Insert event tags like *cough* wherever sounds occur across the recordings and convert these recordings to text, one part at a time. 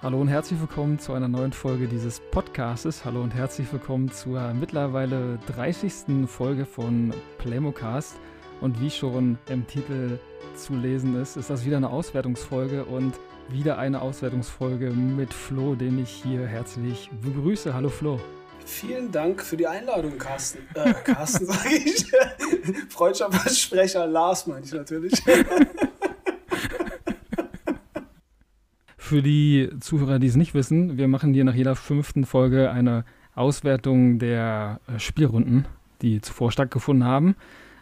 Hallo und herzlich willkommen zu einer neuen Folge dieses Podcastes. Hallo und herzlich willkommen zur mittlerweile 30. Folge von Playmocast. Und wie schon im Titel zu lesen ist, ist das wieder eine Auswertungsfolge und wieder eine Auswertungsfolge mit Flo, den ich hier herzlich begrüße. Hallo Flo. Vielen Dank für die Einladung, Carsten. Äh, Carsten *laughs* sage ich. Freundschaftsversprecher Lars meine ich natürlich. Für die Zuhörer, die es nicht wissen, wir machen hier nach jeder fünften Folge eine Auswertung der äh, Spielrunden, die zuvor stattgefunden haben.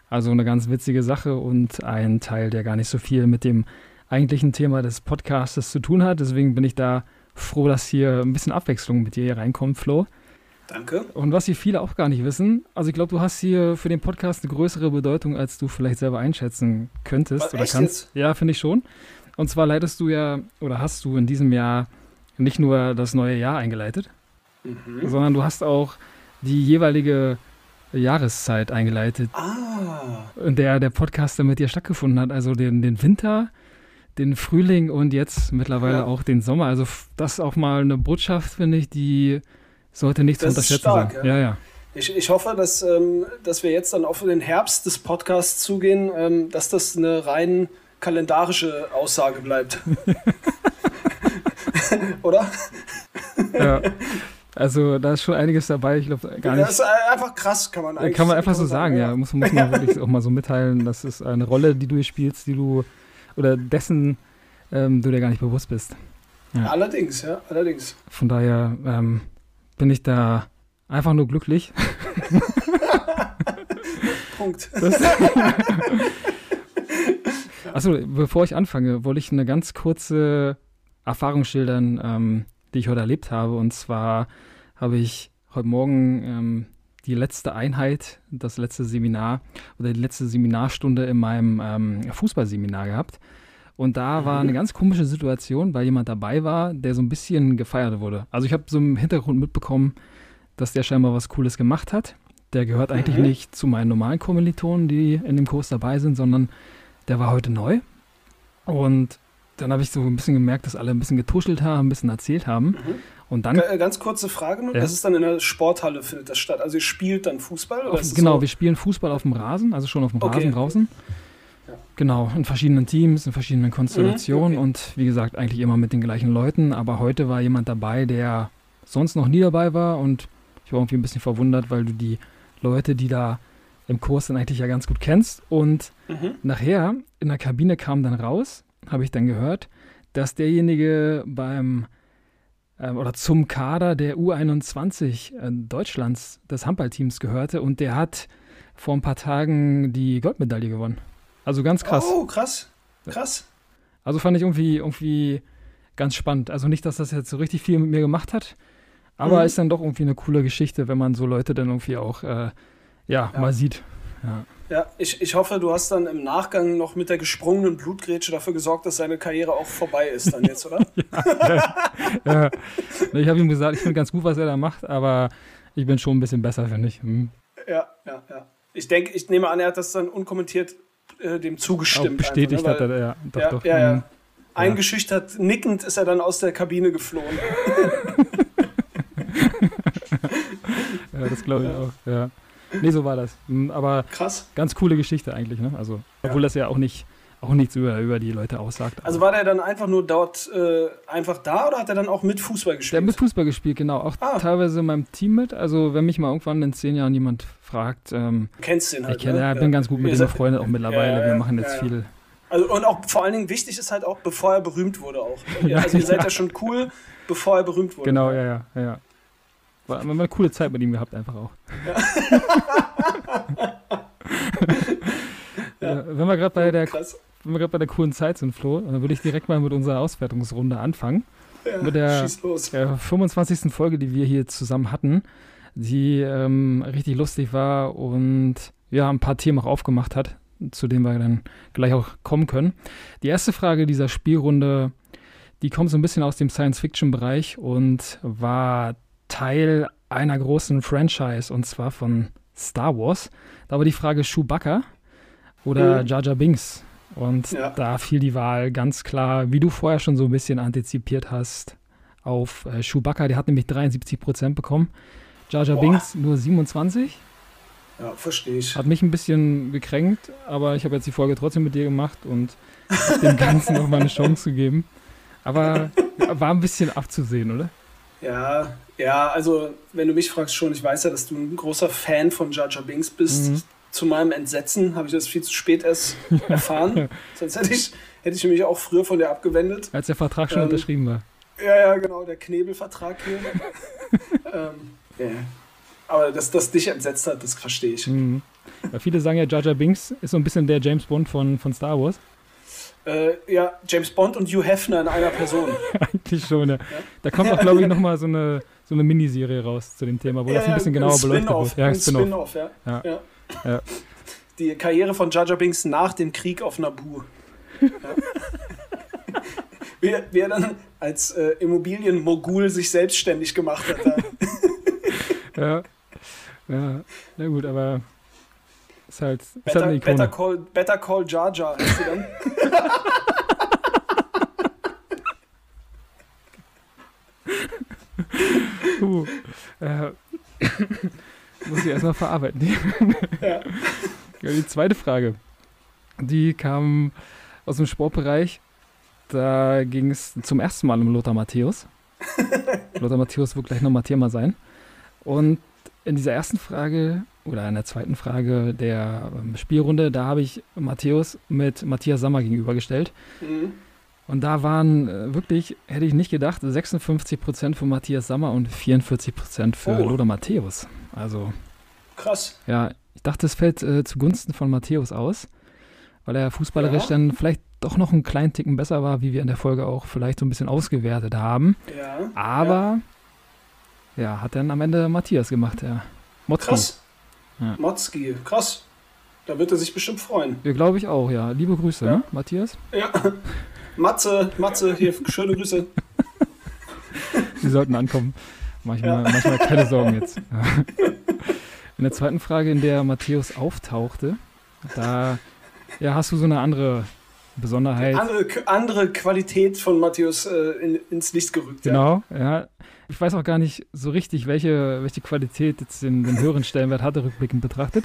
Also eine ganz witzige Sache und ein Teil, der gar nicht so viel mit dem eigentlichen Thema des Podcasts zu tun hat. Deswegen bin ich da froh, dass hier ein bisschen Abwechslung mit dir hier reinkommt, Flo. Danke. Und was hier viele auch gar nicht wissen, also ich glaube, du hast hier für den Podcast eine größere Bedeutung, als du vielleicht selber einschätzen könntest Was, oder kannst. jetzt? Ja, finde ich schon. Und zwar leitest du ja oder hast du in diesem Jahr nicht nur das neue Jahr eingeleitet, Mhm. sondern du hast auch die jeweilige Jahreszeit eingeleitet, Ah, in der der Podcast dann mit dir stattgefunden hat. Also den, den Winter, den Frühling und jetzt mittlerweile Ja. auch den Sommer. Also das ist auch mal eine Botschaft, finde ich, die sollte nicht zu unterschätzen stark, sein. ja. Ja, ja. ich, ich hoffe, dass, ähm, dass wir jetzt dann auf den Herbst des Podcasts zugehen, ähm, dass das eine rein kalendarische Aussage bleibt. *laughs* Oder? ja. Also da ist schon einiges dabei. Ich glaube gar Das nicht. ist einfach krass, kann man eigentlich Kann man einfach so sagen, ja. Muss, muss man wirklich auch mal so mitteilen. Das ist eine Rolle, die du hier spielst, die du oder dessen ähm, du dir gar nicht bewusst bist. Ja. Allerdings, ja, allerdings. Von daher ähm, bin ich da einfach nur glücklich. *laughs* Punkt. Das Achso, bevor ich anfange, wollte ich eine ganz kurze Erfahrung schildern, ähm, die ich heute erlebt habe. Und zwar habe ich heute Morgen ähm, die letzte Einheit, das letzte Seminar oder die letzte Seminarstunde in meinem ähm, Fußballseminar gehabt. Und da war Mhm. eine ganz komische Situation, weil jemand dabei war, der so ein bisschen gefeiert wurde. Also ich habe so im Hintergrund mitbekommen, dass der scheinbar was Cooles gemacht hat. Der gehört eigentlich Mhm. nicht zu meinen normalen Kommilitonen, die in dem Kurs dabei sind, sondern der war heute neu. Und dann habe ich so ein bisschen gemerkt, dass alle ein bisschen getuschelt haben, ein bisschen erzählt haben. Mhm. Und dann, äh, Ganz kurze Frage nur. Ja. Das ist dann in der Sporthalle, findet das statt. Also ihr spielt dann Fußball? Auf, genau, so? wir spielen Fußball auf dem Rasen, also schon auf dem Okay, Rasen draußen. Ja. Genau, in verschiedenen Teams, in verschiedenen Konstellationen Mhm, okay. und wie gesagt, eigentlich immer mit den gleichen Leuten. Aber heute war jemand dabei, der sonst noch nie dabei war und ich war irgendwie ein bisschen verwundert, weil du die Leute, die da im Kurs sind, eigentlich ja ganz gut kennst. Und Mhm. Nachher in der Kabine kam dann raus, habe ich dann gehört, dass derjenige beim ähm, oder zum Kader der U21 äh, Deutschlands des Handballteams gehörte und der hat vor ein paar Tagen die Goldmedaille gewonnen. Also ganz krass. Oh, krass. Krass. Also fand ich irgendwie, irgendwie ganz spannend. Also nicht, dass das jetzt so richtig viel mit mir gemacht hat, aber Mhm. ist dann doch irgendwie eine coole Geschichte, wenn man so Leute dann irgendwie auch äh, ja, Ja. mal sieht. Ja. Ja, ich, ich hoffe, du hast dann im Nachgang noch mit der gesprungenen Blutgrätsche dafür gesorgt, dass seine Karriere auch vorbei ist dann jetzt, oder? *laughs* ja. Ich habe ihm gesagt, ich finde ganz gut, was er da macht, aber ich bin schon ein bisschen besser, finde ich. Hm. ja, ja, ja. Ich denke, ich nehme an, er hat das dann unkommentiert äh, dem Auch zugestimmt. bestätigt einfach, hat ne? er, ja, doch, ja, doch. ja, ja. hm. Eingeschüchtert, nickend ist er dann aus der Kabine geflohen. *laughs* ja das glaube ich auch, ja. Nee, so war das. Hm, Aber Krass. ganz coole Geschichte eigentlich, ne? Also, obwohl das ja auch nicht, auch nichts über, über die Leute aussagt. Also war der dann einfach nur dort äh, einfach da oder hat er dann auch mit Fußball Der gespielt? hat mit Fußball gespielt, genau. Auch Ah. teilweise in meinem Team mit. Also, wenn mich mal irgendwann in zehn Jahren jemand fragt, ähm, du kennst den halt. ich kenn, ne? ja, bin ganz gut mit ihm befreundet, auch mittlerweile. Ja, ja, Wir ja. machen jetzt Ja, ja. viel. Also, und auch vor allen Dingen wichtig ist halt auch, bevor er berühmt wurde auch. Ja, *laughs* also ihr seid ja. ja schon cool, bevor er berühmt wurde. Genau, ja, ja, ja. Ja. War, war eine coole Zeit mit ihm gehabt, einfach auch. ja. *laughs* Wenn wir gerade bei der Krass. wenn wir gerade bei der coolen Zeit sind, Flo, dann würde ich direkt mal mit unserer Auswertungsrunde anfangen. Ja, Mit der-. Der 25. Folge, die wir hier zusammen hatten, die ähm, richtig lustig war und ja, ein paar Themen auch aufgemacht hat, zu denen wir dann gleich auch kommen können. Die erste Frage dieser Spielrunde, die kommt so ein bisschen aus dem Science-Fiction-Bereich und war Teil einer großen Franchise und zwar von Star Wars. Da war die Frage Chewbacca oder Mhm. Jar Jar Binks. Und Ja. da fiel die Wahl ganz klar, wie du vorher schon so ein bisschen antizipiert hast, auf äh, Chewbacca, der hat nämlich 73 Prozent bekommen. Jar Jar Binks nur 27. Ja, verstehe ich. Hat mich ein bisschen gekränkt, aber ich habe jetzt die Folge trotzdem mit dir gemacht und dem Ganzen nochmal eine Chance gegeben. Aber war ein bisschen abzusehen, oder? Ja, ja, also wenn du mich fragst schon, ich weiß ja, dass du ein großer Fan von Jar Jar Binks bist. Mhm. Zu meinem Entsetzen habe ich das viel zu spät erst erfahren. *laughs* Sonst hätte ich, hätte ich mich auch früher von dir abgewendet. Als der Vertrag schon ähm, unterschrieben war. Ja, ja, genau, der Knebelvertrag hier. *laughs* ähm, yeah. Aber dass das dich entsetzt hat, das verstehe ich. Mhm. Ja, viele sagen ja, Jar Jar Binks ist so ein bisschen der James Bond von, von Star Wars. Äh, ja, James Bond und Hugh Hefner in einer Person. *laughs* Eigentlich schon, ja. Da kommt auch, glaube ich, nochmal so eine, so eine Miniserie raus zu dem Thema, wo ja, das ein bisschen genauer beleuchtet wird. Ja, ein Spin-off, Spin ja. Ja. ja. Die Karriere von Jar Binks nach dem Krieg auf Naboo. wie, wie, er dann als äh, Immobilienmogul sich selbstständig gemacht hat. *laughs* ja. Ja, na gut, aber ist halt, ist better, halt eine Ikone. Better Call, better call Jar Jar, heißt du dann? *laughs* uh, äh, muss ich erstmal verarbeiten. *laughs* ja. Die zweite Frage, die kam aus dem Sportbereich. Da ging es zum ersten Mal um Lothar Matthäus. *laughs* Lothar Matthäus wird gleich nochmal Thema sein. Und in dieser ersten Frage oder in der zweiten Frage der ähm, Spielrunde, da habe ich Matthäus mit Matthias Sammer gegenübergestellt. Mhm. Und da waren äh, wirklich, hätte ich nicht gedacht, 56 Prozent für Matthias Sammer und 44 Prozent für oh. Lothar Matthäus. Also. Krass. Ja, ich dachte, es fällt äh, zugunsten von Matthäus aus, weil er fußballerisch ja. dann vielleicht doch noch einen kleinen Ticken besser war, wie wir in der Folge auch vielleicht so ein bisschen ausgewertet haben. Ja. Aber, ja, ja hat dann am Ende Matthias gemacht, ja. Motzki. Krass. Ja. Motzki, krass. Da wird er sich bestimmt freuen. Ja, glaube ich auch, ja. Liebe Grüße, ja. ne, Matthias? Ja. Matze, Matze, hier, schöne Grüße. *laughs* Sie sollten ankommen. Manchmal, ja. manchmal keine Sorgen jetzt. In der zweiten Frage, in der Matthäus auftauchte, da ja, hast du so eine andere Besonderheit. Andere, andere Qualität von Matthäus äh, in, ins Licht gerückt. Genau, ja. ja. Ich weiß auch gar nicht so richtig, welche, welche Qualität jetzt den, den höheren Stellenwert hatte, rückblickend betrachtet.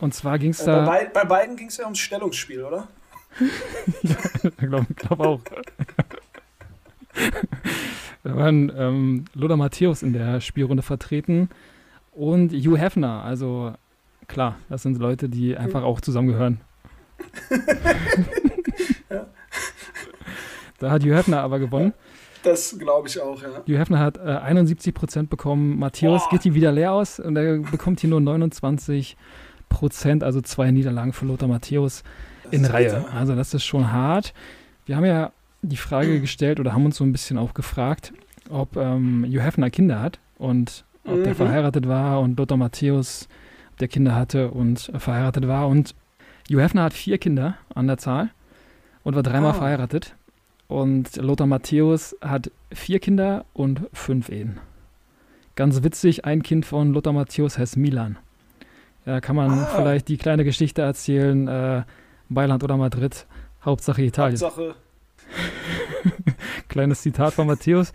Und zwar ging es äh, da. Bei, bei beiden ging es ja ums Stellungsspiel, oder? *laughs* ja, ich glaube glaub auch. *laughs* da waren ähm, Lothar Matthäus in der Spielrunde vertreten und Hugh Hefner. Also klar, das sind Leute, die einfach auch zusammengehören. *laughs* ja. Da hat Hugh Hefner aber gewonnen. Das glaube ich auch, ja. Hugh Hefner hat äh, 71 Prozent bekommen. Matthäus geht hier wieder leer aus und er bekommt hier nur 29 Prozent, also zwei Niederlagen für Lothar Matthäus in Reihe. Bitter. Also das ist schon hart. Wir haben ja die Frage gestellt oder haben uns so ein bisschen auch gefragt, ob ähm, Hugh Hefner Kinder hat und ob mhm. der verheiratet war und Lothar Matthäus, der Kinder hatte und äh, verheiratet war. Und Hugh Hefner hat vier Kinder an der Zahl und war dreimal oh. verheiratet. Und Lothar Matthäus hat vier Kinder und fünf Ehen. Ganz witzig, ein Kind von Lothar Matthäus heißt Milan. Da kann man ah. vielleicht die kleine Geschichte erzählen, äh, Mailand oder Madrid, Hauptsache Italien. Hauptsache. *laughs* Kleines Zitat von Matthäus.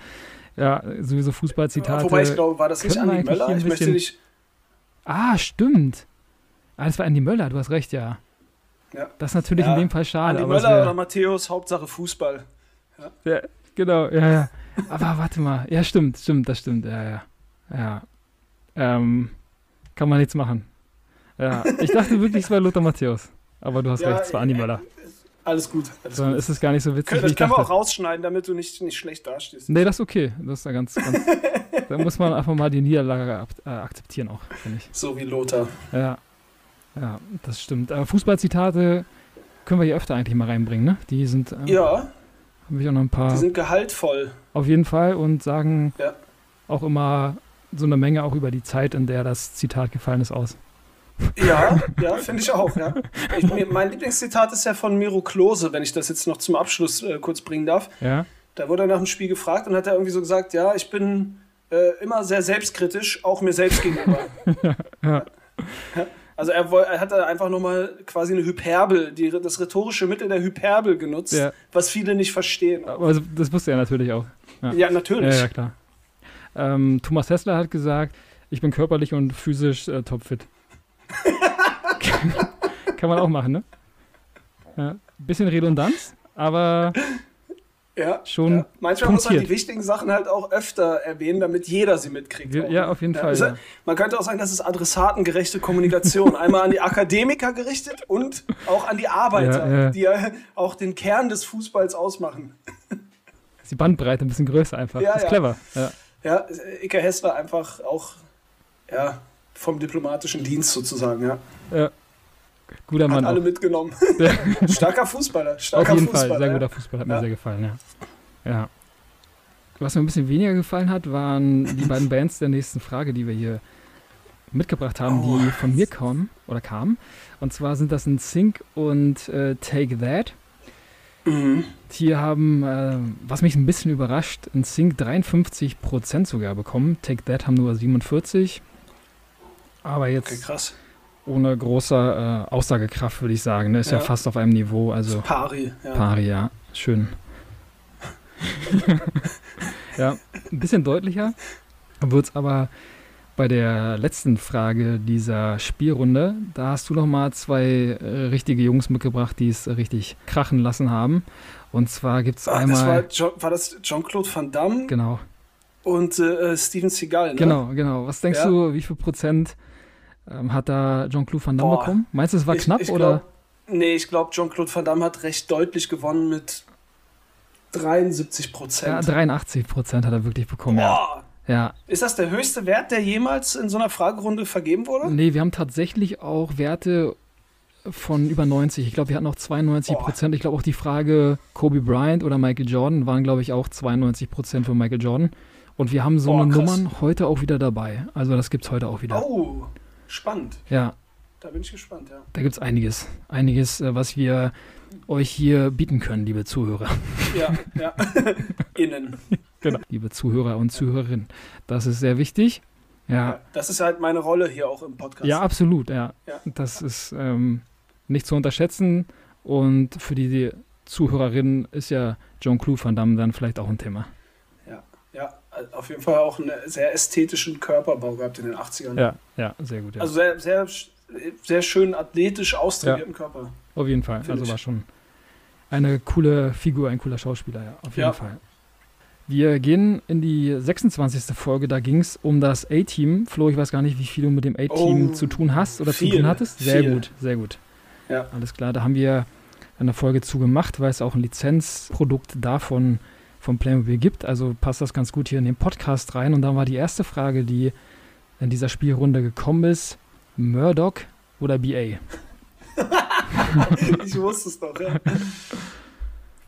Ja, sowieso Fußballzitate. Wobei ich glaube, war das nicht Andi Möller? Ich möchte nicht. Ah, stimmt. Ah, das war Andi Möller, du hast recht, ja. ja. Das ist natürlich ja. in dem Fall schade. Andi Möller oder Matthäus, Hauptsache Fußball. Ja. ja, genau, ja, ja. Aber warte mal. Ja, stimmt, stimmt, das stimmt, ja, ja. Ja. Ähm, kann man nichts machen. Ja, ich dachte wirklich, es war Lothar Matthäus. Aber du hast ja, recht, es war Andi Möller. Alles gut. Alles Dann gut. ist es gar nicht so witzig. Das können wir auch rausschneiden, damit du nicht, nicht schlecht dastehst. Nee, das ist okay. Das ist ja ganz, ganz *laughs* da muss man einfach mal die Niederlage äh, akzeptieren auch, finde ich. So wie Lothar. Ja. Ja, das stimmt. Aber Fußballzitate können wir hier öfter eigentlich mal reinbringen, ne? Die sind. Ähm, ja. Habe ich auch noch ein paar. Die sind gehaltvoll. Auf jeden Fall und sagen ja. auch immer so eine Menge auch über die Zeit, in der das Zitat gefallen ist, aus. Ja, *laughs* ja, finde ich auch, ja. Ich, mein Lieblingszitat ist ja von Miro Klose, wenn ich das jetzt noch zum Abschluss äh, kurz bringen darf. Ja. Da wurde er nach dem Spiel gefragt und hat er irgendwie so gesagt, ja, ich bin äh, immer sehr selbstkritisch, auch mir selbst gegenüber. *laughs* ja. ja. Also er, er hat da einfach nochmal quasi eine Hyperbel, die, das rhetorische Mittel der Hyperbel genutzt, ja. was viele nicht verstehen. Aber das wusste er natürlich auch. Ja, ja natürlich. Ja, ja klar. Ähm, Thomas Hessler hat gesagt, ich bin körperlich und physisch äh, topfit. *laughs* Kann man auch machen, ne? Ja, bisschen Redundanz, aber ja, schon. Ja. Manchmal punktiert. muss man die wichtigen Sachen halt auch öfter erwähnen, damit jeder sie mitkriegt. Ja, ja auf jeden Fall. Also, man könnte auch sagen, das ist adressatengerechte Kommunikation. Einmal an die Akademiker gerichtet und auch an die Arbeiter, die ja auch den Kern des Fußballs ausmachen. Ist die Bandbreite ein bisschen größer einfach. Ja, ist clever. Ja, ja Icke Hessler einfach auch ja, vom diplomatischen Dienst sozusagen, ja. Ja. Guter Mann. Hat alle auch. mitgenommen. *laughs* starker Fußballer. Starker Auf jeden Fußballer, Fall, sehr guter Fußballer, hat mir sehr gefallen, ja. Ja. Was mir ein bisschen weniger gefallen hat, waren die beiden Bands der nächsten Frage, die wir hier mitgebracht haben, oh. die von mir kommen oder kamen. Und zwar sind das ein Sync und äh, Take That. Mhm. Die haben, äh, was mich ein bisschen überrascht, ein Sync 53% sogar bekommen. Take That haben nur 47. Aber jetzt okay, krass. Ohne große äh, Aussagekraft, würde ich sagen. Ne? Ist ja. ja. fast auf einem Niveau. Also Pari, ja. Pari, ja. Schön. *laughs* ja, ein bisschen deutlicher. Wird es aber bei der letzten Frage dieser Spielrunde, da hast du noch mal zwei äh, richtige Jungs mitgebracht, die es richtig krachen lassen haben. Und zwar gibt es einmal. Das war, war das Jean-Claude Van Damme? Genau. Und äh, Steven Seagal, ne? Genau, genau. Was denkst ja. du, wie viel Prozent ähm, hat da Jean-Claude Van Damme Boah. bekommen? Meinst du, es war ich, knapp ich oder? Glaub, nee, ich glaube, Jean-Claude Van Damme hat recht deutlich gewonnen mit 73 Prozent. Ja, 83 Prozent hat er wirklich bekommen. Boah. Ja. Ist das der höchste Wert, der jemals in so einer Fragerunde vergeben wurde? Nee, wir haben tatsächlich auch Werte von über 90. Ich glaube, wir hatten auch 92 Prozent. Ich glaube auch die Frage Kobe Bryant oder Michael Jordan waren, glaube ich, auch 92 Prozent für Michael Jordan. Und wir haben so Boah, eine Nummern heute auch wieder dabei. Also das gibt es heute auch wieder. Oh, spannend. Ja. Da bin ich gespannt, ja. Da gibt es einiges. Einiges, äh, was wir euch hier bieten können, liebe Zuhörer. Ja, ja. *laughs* Innen. Genau. Liebe Zuhörer und Zuhörerinnen. Das ist sehr wichtig. Ja. Das ist halt meine Rolle hier auch im Podcast. Ja, absolut, ja. ja. Das ist ähm, nicht zu unterschätzen. Und für die Zuhörerinnen ist ja John Clue Van Damme dann vielleicht auch ein Thema. Ja, ja. Auf jeden Fall auch einen sehr ästhetischen Körperbau gehabt in den 80ern. Ja, ja, sehr gut. Ja. Also sehr, sehr, sehr schön athletisch austrainierten Körper. Auf jeden Fall. Also ich. war schon eine coole Figur, ein cooler Schauspieler, ja, auf jeden ja. Fall. Wir gehen in die 26. Folge, da ging es um das A-Team. Flo, ich weiß gar nicht, wie viel du mit dem A-Team oh, zu tun hast oder viel, zu tun hattest. Sehr viel. gut, sehr gut. Ja. Alles klar, da haben wir eine Folge zu gemacht, weil es auch ein Lizenzprodukt davon vom Playmobil gibt. Also passt das ganz gut hier in den Podcast rein. Und dann war die erste Frage, die in dieser Spielrunde gekommen ist: Murdoch oder BA? *laughs* ich wusste es doch, ja.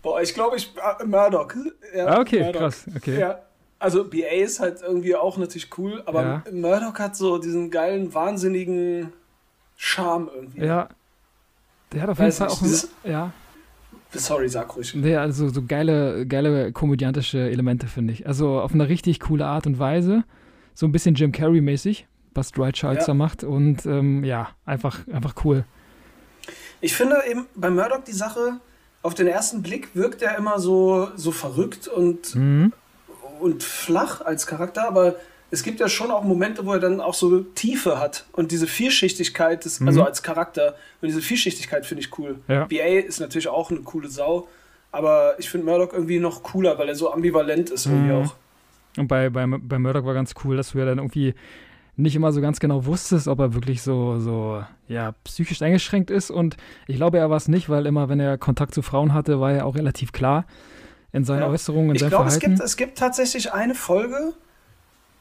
Boah, ich glaube, ich. Äh, Murdoch. Ja, ah, okay, Murdoch. krass. Okay. Ja. Also BA ist halt irgendwie auch natürlich cool, aber ja. Murdoch hat so diesen geilen, wahnsinnigen Charme irgendwie. Ja. Der hat auf jeden Fall auch ein, ja. Sorry, sag ruhig. Nee, also so geile, geile komödiantische Elemente, finde ich. Also auf eine richtig coole Art und Weise. So ein bisschen Jim Carrey-mäßig, was Dwight Charles ja. da macht. Und ähm, ja, einfach, einfach cool. Ich finde eben bei Murdoch die Sache, auf den ersten Blick wirkt er immer so, so verrückt und, mhm. und flach als Charakter, aber es gibt ja schon auch Momente, wo er dann auch so Tiefe hat und diese Vielschichtigkeit, des, mhm. also als Charakter, und diese Vielschichtigkeit finde ich cool. Ja. BA ist natürlich auch eine coole Sau, aber ich finde Murdoch irgendwie noch cooler, weil er so ambivalent ist irgendwie mhm. auch. Und bei, bei, bei Murdoch war ganz cool, dass du ja dann irgendwie nicht immer so ganz genau wusstest, ob er wirklich so, so ja, psychisch eingeschränkt ist. Und ich glaube, er war es nicht, weil immer, wenn er Kontakt zu Frauen hatte, war er auch relativ klar in seinen ja. Äußerungen, in ich seinem glaub, Verhalten. Ich glaube, es gibt tatsächlich eine Folge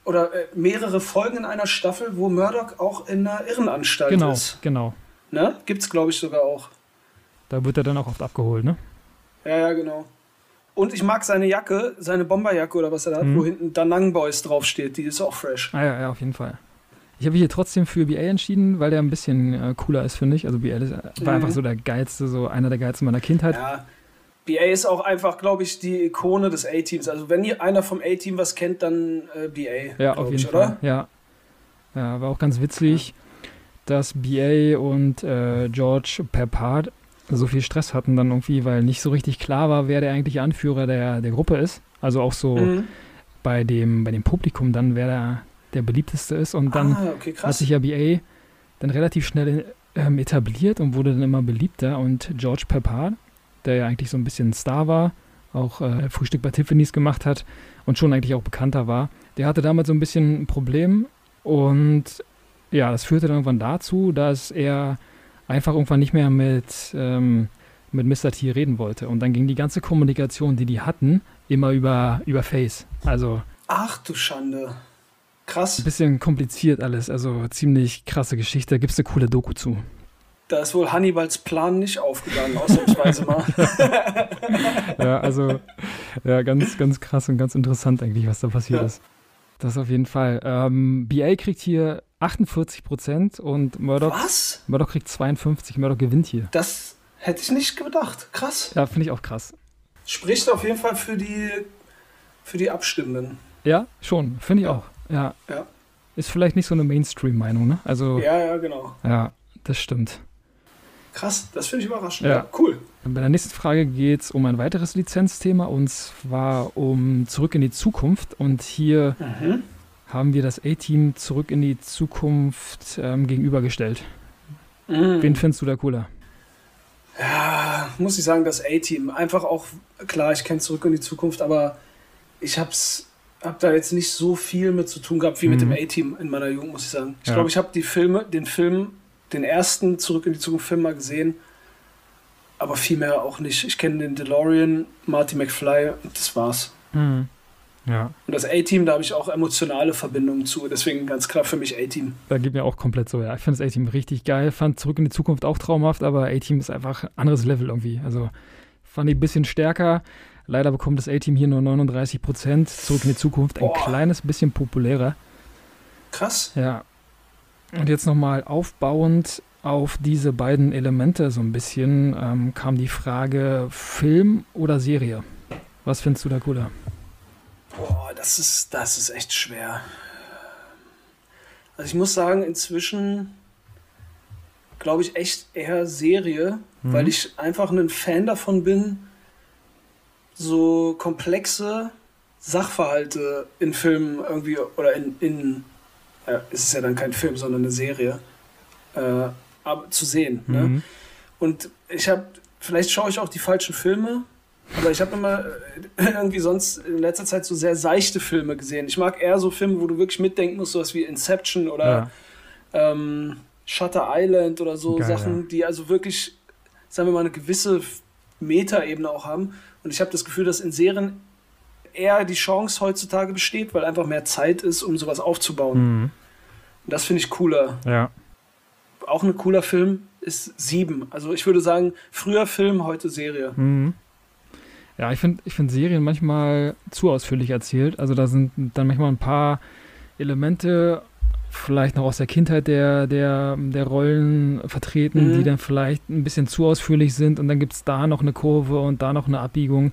oder äh, mehrere Folgen in einer Staffel, wo Murdoch auch in einer Irrenanstalt genau, ist. Genau, genau. Ne? Gibt es, glaube ich, sogar auch. Da wird er dann auch oft abgeholt, ne? Ja, ja, genau. Und ich mag seine Jacke, seine Bomberjacke oder was er da hat, mhm. wo hinten Danang Boys draufsteht. Die ist auch fresh. Ah, ja, ja, auf jeden Fall. Ich habe mich hier trotzdem für BA entschieden, weil der ein bisschen äh, cooler ist, finde ich. Also BA ist, war mhm. einfach so der geilste, so einer der geilsten meiner Kindheit. Ja, BA ist auch einfach, glaube ich, die Ikone des A-Teams. Also wenn ihr einer vom A-Team was kennt, dann äh, BA. Ja, auf jeden ich, Fall. Oder? Ja. ja, war auch ganz witzig, ja. dass BA und äh, George per Part so viel Stress hatten dann irgendwie, weil nicht so richtig klar war, wer der eigentliche Anführer der, der Gruppe ist. Also auch so mhm. bei, dem, bei dem Publikum dann, wer der, der beliebteste ist. Und dann ah, okay, hat sich ja BA dann relativ schnell ähm, etabliert und wurde dann immer beliebter. Und George Peppard, der ja eigentlich so ein bisschen Star war, auch äh, Frühstück bei Tiffany's gemacht hat und schon eigentlich auch bekannter war, der hatte damals so ein bisschen ein Problem und ja, das führte dann irgendwann dazu, dass er einfach irgendwann nicht mehr mit, ähm, mit Mr. T reden wollte. Und dann ging die ganze Kommunikation, die die hatten, immer über, über Face. Also. Ach du Schande. Krass. Ein bisschen kompliziert alles, also ziemlich krasse Geschichte. Gibt es eine coole Doku zu. Da ist wohl Hannibals Plan nicht aufgegangen, ausnahmsweise mal. *laughs* ja, also ja, ganz, ganz krass und ganz interessant eigentlich, was da passiert ja. ist. Das auf jeden Fall. Ähm, BA kriegt hier 48 Prozent und Murdoch, was? Murdoch kriegt 52. Murdoch gewinnt hier. Das hätte ich nicht gedacht. Krass. Ja, finde ich auch krass. Spricht auf jeden Fall für die, für die Abstimmenden. Ja, schon. Finde ich ja. auch. Ja. ja. Ist vielleicht nicht so eine Mainstream-Meinung, ne? Also, ja, ja, genau. Ja, das stimmt. Krass, das finde ich überraschend. Ja. ja. cool. Bei der nächsten Frage geht es um ein weiteres Lizenzthema und zwar um Zurück in die Zukunft. Und hier mhm. haben wir das A-Team Zurück in die Zukunft ähm, gegenübergestellt. Mhm. Wen findest du da cooler? Ja, muss ich sagen, das A-Team. Einfach auch, klar, ich kenne Zurück in die Zukunft, aber ich hab's habe da jetzt nicht so viel mit zu tun gehabt wie mhm. mit dem mhm. A-Team in meiner Jugend, muss ich sagen. Ich ja. glaube, ich habe die Filme, den Film, den ersten Zurück in die Zukunft Film mal gesehen, aber viel mehr auch nicht. Ich kenne den DeLorean, Marty McFly und das war's. Mhm. Ja. Und das A-Team, da habe ich auch emotionale Verbindungen zu. Deswegen ganz klar für mich A-Team. Da geht mir auch komplett so, ja. Ich finde das A-Team richtig geil. Fand Zurück in die Zukunft auch traumhaft, aber A-Team ist einfach ein anderes Level irgendwie. Also fand ich ein bisschen stärker. Leider bekommt das A-Team hier nur 39 Prozent. Zurück in die Zukunft ein Boah. kleines bisschen populärer. Krass. Ja. Und jetzt nochmal aufbauend auf diese beiden Elemente so ein bisschen ähm, kam die Frage Film oder Serie. Was findest du da cooler? Boah, das ist, das ist echt schwer. Also ich muss sagen, inzwischen glaube ich echt eher Serie, mhm. weil ich einfach ein Fan davon bin, so komplexe Sachverhalte in Filmen irgendwie oder in, in äh, ist es ja dann kein Film, sondern eine Serie, äh, aber, zu sehen. Ne? Mhm. Ne? Und ich habe, vielleicht schaue ich auch die falschen Filme, aber ich habe immer äh, *laughs* irgendwie sonst in letzter Zeit so sehr seichte Filme gesehen. Ich mag eher so Filme, wo du wirklich mitdenken musst, sowas wie Inception oder ja. ähm, Shutter Island oder so Geil, Sachen, ja. die also wirklich, sagen wir mal, eine gewisse Metaebene auch haben. Und ich habe das Gefühl, dass in Serien eher die Chance heutzutage besteht, weil einfach mehr Zeit ist, um sowas aufzubauen. Mhm. Und das finde ich cooler. Ja. Auch ein cooler Film ist Sieben. Also ich würde sagen, früher Film, heute Serie. Mhm. Ja, ich finde ich find Serien manchmal zu ausführlich erzählt. Also da sind dann manchmal ein paar Elemente vielleicht noch aus der Kindheit der, der, der Rollen vertreten, mhm. die dann vielleicht ein bisschen zu ausführlich sind und dann gibt es da noch eine Kurve und da noch eine Abbiegung.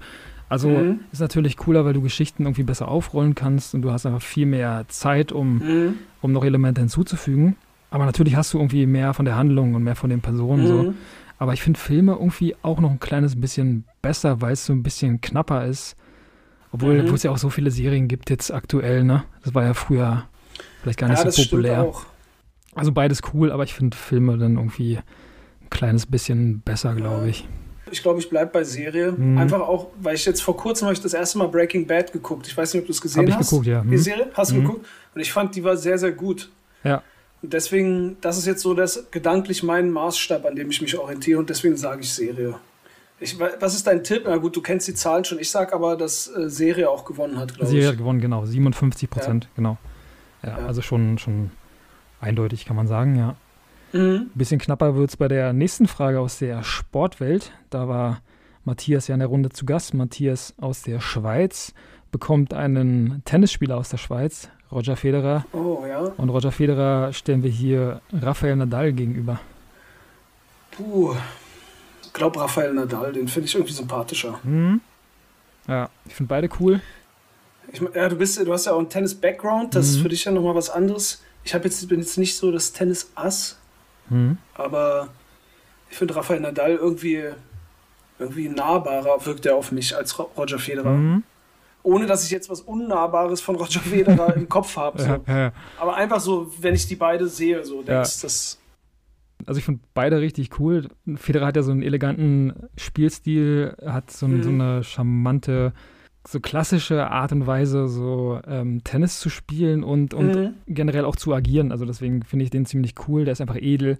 Also mhm. ist natürlich cooler, weil du Geschichten irgendwie besser aufrollen kannst und du hast einfach viel mehr Zeit, um, mhm. um noch Elemente hinzuzufügen. Aber natürlich hast du irgendwie mehr von der Handlung und mehr von den Personen so. Mhm. Aber ich finde Filme irgendwie auch noch ein kleines bisschen besser, weil es so ein bisschen knapper ist. Obwohl mhm. es ja auch so viele Serien gibt jetzt aktuell, ne? Das war ja früher Vielleicht gar nicht ja, so populär. Also beides cool, aber ich finde Filme dann irgendwie ein kleines bisschen besser, glaube ich. Ich glaube, ich bleibe bei Serie. Mhm. Einfach auch, weil ich jetzt vor kurzem habe ich das erste Mal Breaking Bad geguckt. Ich weiß nicht, ob du es gesehen hab ich hast. geguckt, ja. Die mhm. Serie? Hast du mhm. geguckt? Und ich fand, die war sehr, sehr gut. Ja. Und deswegen, das ist jetzt so das gedanklich mein Maßstab, an dem ich mich orientiere und deswegen sage ich Serie. Ich, was ist dein Tipp? Na gut, du kennst die Zahlen schon. Ich sage aber, dass äh, Serie auch gewonnen hat, glaube ich. Serie hat gewonnen, genau. 57 Prozent, ja. genau. Ja, ja, also schon, schon eindeutig, kann man sagen, ja. Mhm. Ein bisschen knapper wird es bei der nächsten Frage aus der Sportwelt. Da war Matthias ja in der Runde zu Gast. Matthias aus der Schweiz bekommt einen Tennisspieler aus der Schweiz, Roger Federer. Oh, ja. Und Roger Federer stellen wir hier Rafael Nadal gegenüber. Puh. Ich glaube, Rafael Nadal, den finde ich irgendwie sympathischer. Mhm. Ja, ich finde beide cool. Ich, ja, du, bist, du hast ja auch einen Tennis-Background, das mhm. ist für dich ja nochmal was anderes. Ich jetzt, bin jetzt nicht so das Tennis-Ass, mhm. aber ich finde Rafael Nadal irgendwie, irgendwie nahbarer wirkt er auf mich als Roger Federer. Mhm. Ohne dass ich jetzt was Unnahbares von Roger Federer *laughs* im Kopf habe. So. Ja, ja. Aber einfach so, wenn ich die beide sehe, so denkst, das. Also ich finde beide richtig cool. Federer hat ja so einen eleganten Spielstil, hat so, mhm. so eine charmante so klassische Art und Weise, so ähm, Tennis zu spielen und, und mhm. generell auch zu agieren. Also deswegen finde ich den ziemlich cool. Der ist einfach edel.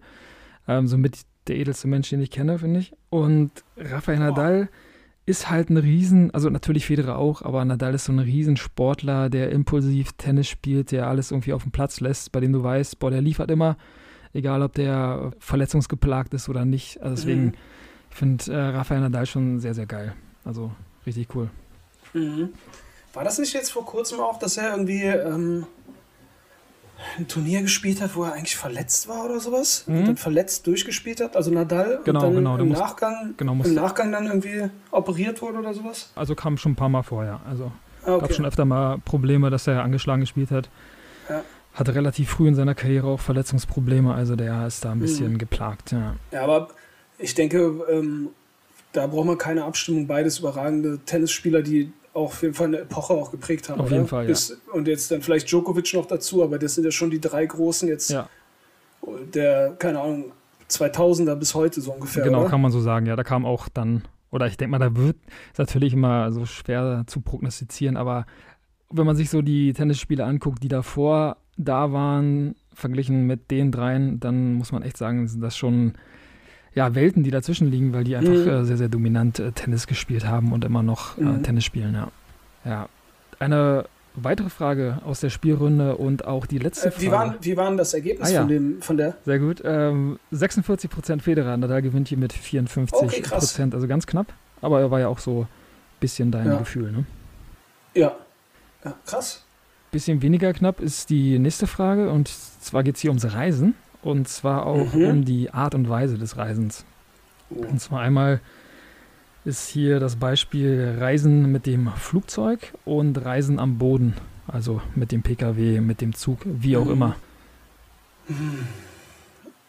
Ähm, so mit der edelste Mensch, den ich kenne, finde ich. Und Rafael Nadal ist halt ein Riesen, also natürlich Federer auch, aber Nadal ist so ein Riesensportler, der impulsiv Tennis spielt, der alles irgendwie auf dem Platz lässt, bei dem du weißt, boah, der liefert immer, egal ob der verletzungsgeplagt ist oder nicht. Also deswegen, mhm. ich finde äh, Rafael Nadal schon sehr, sehr geil. Also richtig cool. Mhm. War das nicht jetzt vor kurzem auch, dass er irgendwie ähm, ein Turnier gespielt hat, wo er eigentlich verletzt war oder sowas? Mhm. Und dann verletzt durchgespielt hat, also Nadal genau, und dann genau, im, Nachgang, genau, im Nachgang dann irgendwie operiert wurde oder sowas? Also kam schon ein paar Mal vorher. Also ah, okay. gab schon öfter mal Probleme, dass er angeschlagen gespielt hat. Ja. Hatte relativ früh in seiner Karriere auch Verletzungsprobleme, also der ist da ein bisschen mhm. geplagt. Ja. ja, aber ich denke, ähm, da braucht man keine Abstimmung. Beides überragende Tennisspieler, die auch auf jeden Fall eine Epoche auch geprägt haben. Auf oder? jeden Fall, ja. Bis, und jetzt dann vielleicht Djokovic noch dazu, aber das sind ja schon die drei großen jetzt, ja. der, keine Ahnung, 2000er bis heute so ungefähr. Genau, oder? kann man so sagen. Ja, da kam auch dann, oder ich denke mal, da wird, ist natürlich immer so schwer zu prognostizieren, aber wenn man sich so die Tennisspiele anguckt, die davor da waren, verglichen mit den dreien, dann muss man echt sagen, sind das schon ja, Welten, die dazwischen liegen, weil die einfach mhm. äh, sehr, sehr dominant äh, Tennis gespielt haben und immer noch äh, mhm. Tennis spielen, ja. Ja. Eine weitere Frage aus der Spielrunde und auch die letzte äh, wie Frage. Waren, wie war das Ergebnis ah, ja. von, dem, von der? Sehr gut. Ähm, 46% Federer, Nadal gewinnt hier mit 54%, okay, also ganz knapp. Aber er war ja auch so ein bisschen dein ja. Gefühl, ne? Ja. ja, krass. Bisschen weniger knapp ist die nächste Frage und zwar geht es hier ums Reisen. Und zwar auch mhm. um die Art und Weise des Reisens. Oh. Und zwar einmal ist hier das Beispiel Reisen mit dem Flugzeug und Reisen am Boden. Also mit dem Pkw, mit dem Zug, wie auch mhm. immer.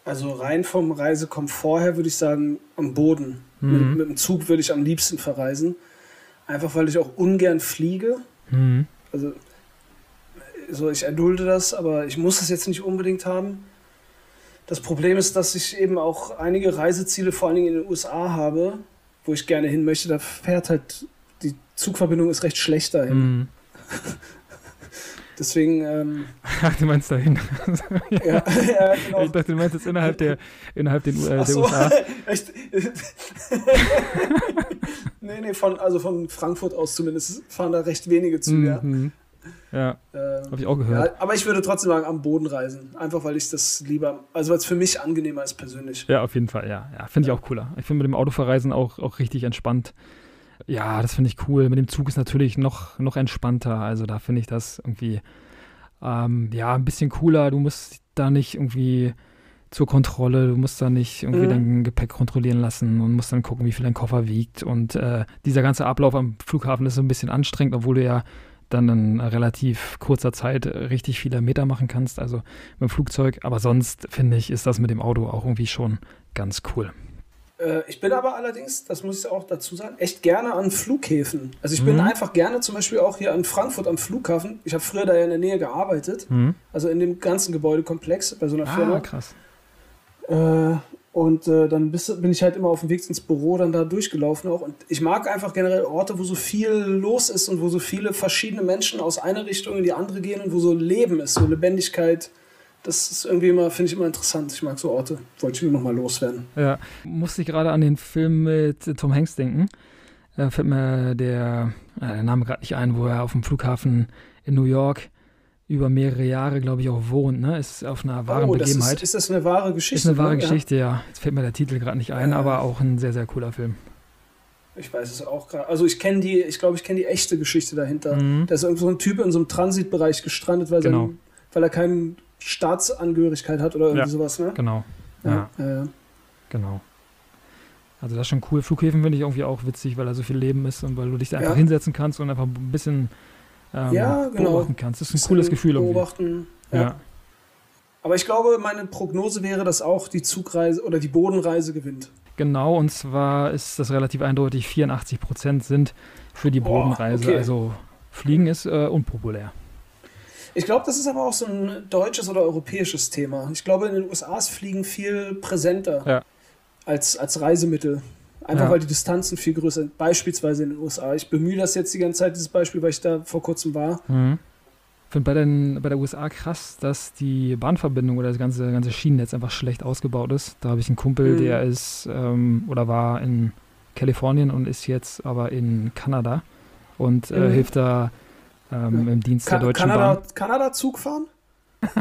Also rein vom Reisekomfort her würde ich sagen, am Boden. Mhm. Mit, mit, dem Zug würde ich am liebsten verreisen. Einfach weil ich auch ungern fliege. Mhm. Also so, ich erdulde das, aber ich muss es jetzt nicht unbedingt haben. Das Problem ist, dass ich eben auch einige Reiseziele, vor allen Dingen in den USA habe, wo ich gerne hin möchte. Da fährt halt, die Zugverbindung ist recht schlecht dahin. Mm. *laughs* Deswegen. Ähm, *laughs* Ach, du meinst dahin. *laughs* ja, ja, genau. Ich dachte, du meinst jetzt innerhalb der, innerhalb den, äh, der so, USA. Echt? nee, nee, von, also von Frankfurt aus zumindest fahren da recht wenige Züge. Mhm. Ja, äh, habe ich auch gehört. Ja, aber ich würde trotzdem sagen, am Boden reisen. Einfach, weil ich das lieber, also weil es für mich angenehmer ist persönlich. Ja, auf jeden Fall, ja. ja finde ich auch cooler. Ich finde mit dem Autoverreisen auch, auch richtig entspannt. Ja, das finde ich cool. Mit dem Zug ist natürlich noch, noch entspannter. Also da finde ich das irgendwie, ähm, ja, ein bisschen cooler. Du musst da nicht irgendwie zur Kontrolle, du musst da nicht irgendwie mhm. dein Gepäck kontrollieren lassen und musst dann gucken, wie viel dein Koffer wiegt. Und äh, dieser ganze Ablauf am Flughafen ist so ein bisschen anstrengend, obwohl du ja dann in relativ kurzer Zeit richtig viele Meter machen kannst, also mit dem Flugzeug. Aber sonst finde ich, ist das mit dem Auto auch irgendwie schon ganz cool. Äh, ich bin aber allerdings, das muss ich auch dazu sagen, echt gerne an Flughäfen. Also ich bin mhm. einfach gerne zum Beispiel auch hier in Frankfurt am Flughafen. Ich habe früher da ja in der Nähe gearbeitet, mhm. also in dem ganzen Gebäudekomplex bei so einer ah, Firma. krass. Äh, und äh, dann bist, bin ich halt immer auf dem Weg ins Büro dann da durchgelaufen auch. Und ich mag einfach generell Orte, wo so viel los ist und wo so viele verschiedene Menschen aus einer Richtung in die andere gehen und wo so Leben ist, so Lebendigkeit. Das ist irgendwie immer, finde ich immer interessant. Ich mag so Orte. Wollte ich nur noch mal loswerden. Ja, musste ich gerade an den Film mit Tom Hanks denken. Da fällt mir der, äh, der Name gerade nicht ein, wo er auf dem Flughafen in New York über mehrere Jahre, glaube ich, auch wohnt. Ne? Ist auf einer wahren oh, Begebenheit. Ist, ist, das eine wahre Geschichte? Ist eine wahre ne? Geschichte, ja. ja. Jetzt fällt mir der Titel gerade nicht ein, ja. aber auch ein sehr, sehr cooler Film. Ich weiß es auch gerade. Also ich kenne die, ich glaube, ich kenne die echte Geschichte dahinter. Mhm. Da ist irgend so ein Typ in so einem Transitbereich gestrandet, weil, genau. sein, weil er keine Staatsangehörigkeit hat oder irgendwie ja. sowas, ne? Genau. Ja. ja. Genau. Also das ist schon cool. Flughäfen finde ich irgendwie auch witzig, weil da so viel Leben ist und weil du dich da einfach hinsetzen kannst und einfach ein bisschen ähm, ja, genau. beobachten kannst. Das ist ein cooles Gefühl. Beobachten, ja. ja. Aber ich glaube, meine Prognose wäre, dass auch die Zugreise oder die Bodenreise gewinnt. Genau, und zwar ist das relativ eindeutig, 84 Prozent sind für die Bodenreise. Oh, okay. Also Fliegen ist äh, unpopulär. Ich glaube, das ist aber auch so ein deutsches oder europäisches Thema. Ich glaube, in den USA ist Fliegen viel präsenter ja. als, als Reisemittel. Einfach ja. weil die Distanzen viel größer sind. Beispielsweise in den USA. Ich bemühe das jetzt die ganze Zeit, dieses Beispiel, weil ich da vor kurzem war. Mhm. Ich finde bei, den, bei der USA krass, dass die Bahnverbindung oder das ganze, ganze Schienennetz einfach schlecht ausgebaut ist. Da habe ich einen Kumpel, mhm. der ist ähm, oder war in Kalifornien und ist jetzt aber in Kanada und äh, mhm. hilft da ähm, im Dienst Ka der Deutschen Kanada, Bahn. Kanada Zug fahren? *laughs*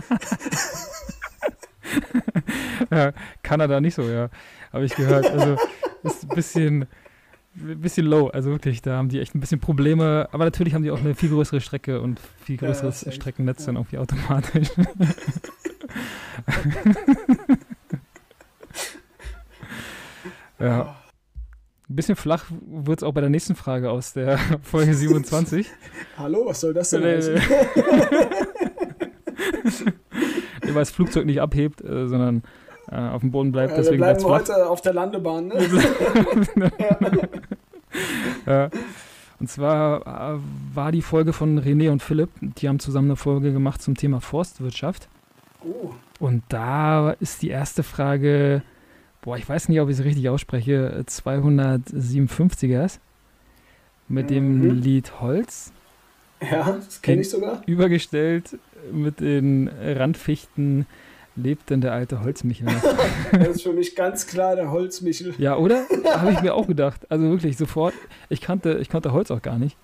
ja, Kanada nicht so, ja. Habe ich gehört. Also *laughs* ist ein bisschen, ein bisschen low. Also wirklich, da haben die echt ein bisschen Probleme. Aber natürlich haben die auch eine viel größere Strecke und viel größeres ja, Streckennetz ja. dann irgendwie automatisch. ja. Ein bisschen flach wird es auch bei der nächsten Frage aus der Folge 27. Hallo, was soll das denn heißen? *laughs* weil das Flugzeug nicht abhebt, äh, sondern äh, auf dem Boden bleibt. Ja, deswegen wir bleiben heute auf der Landebahn. Ne? *laughs* ja. Und zwar äh, war die Folge von René und Philipp, die haben zusammen eine Folge gemacht zum Thema Forstwirtschaft. Oh. Und da ist die erste Frage, boah, ich weiß nicht, ob ich es richtig ausspreche, 257er ist. Mit mhm. dem Lied Holz. Ja, das kenne ich sogar. Übergestellt mit den Randfichten lebt denn der alte Holzmichel noch? *laughs* das ist für mich ganz klar der Holzmichel. Ja, oder? *laughs* Habe ich mir auch gedacht. Also wirklich sofort. Ich kannte, ich kannte Holz auch gar nicht.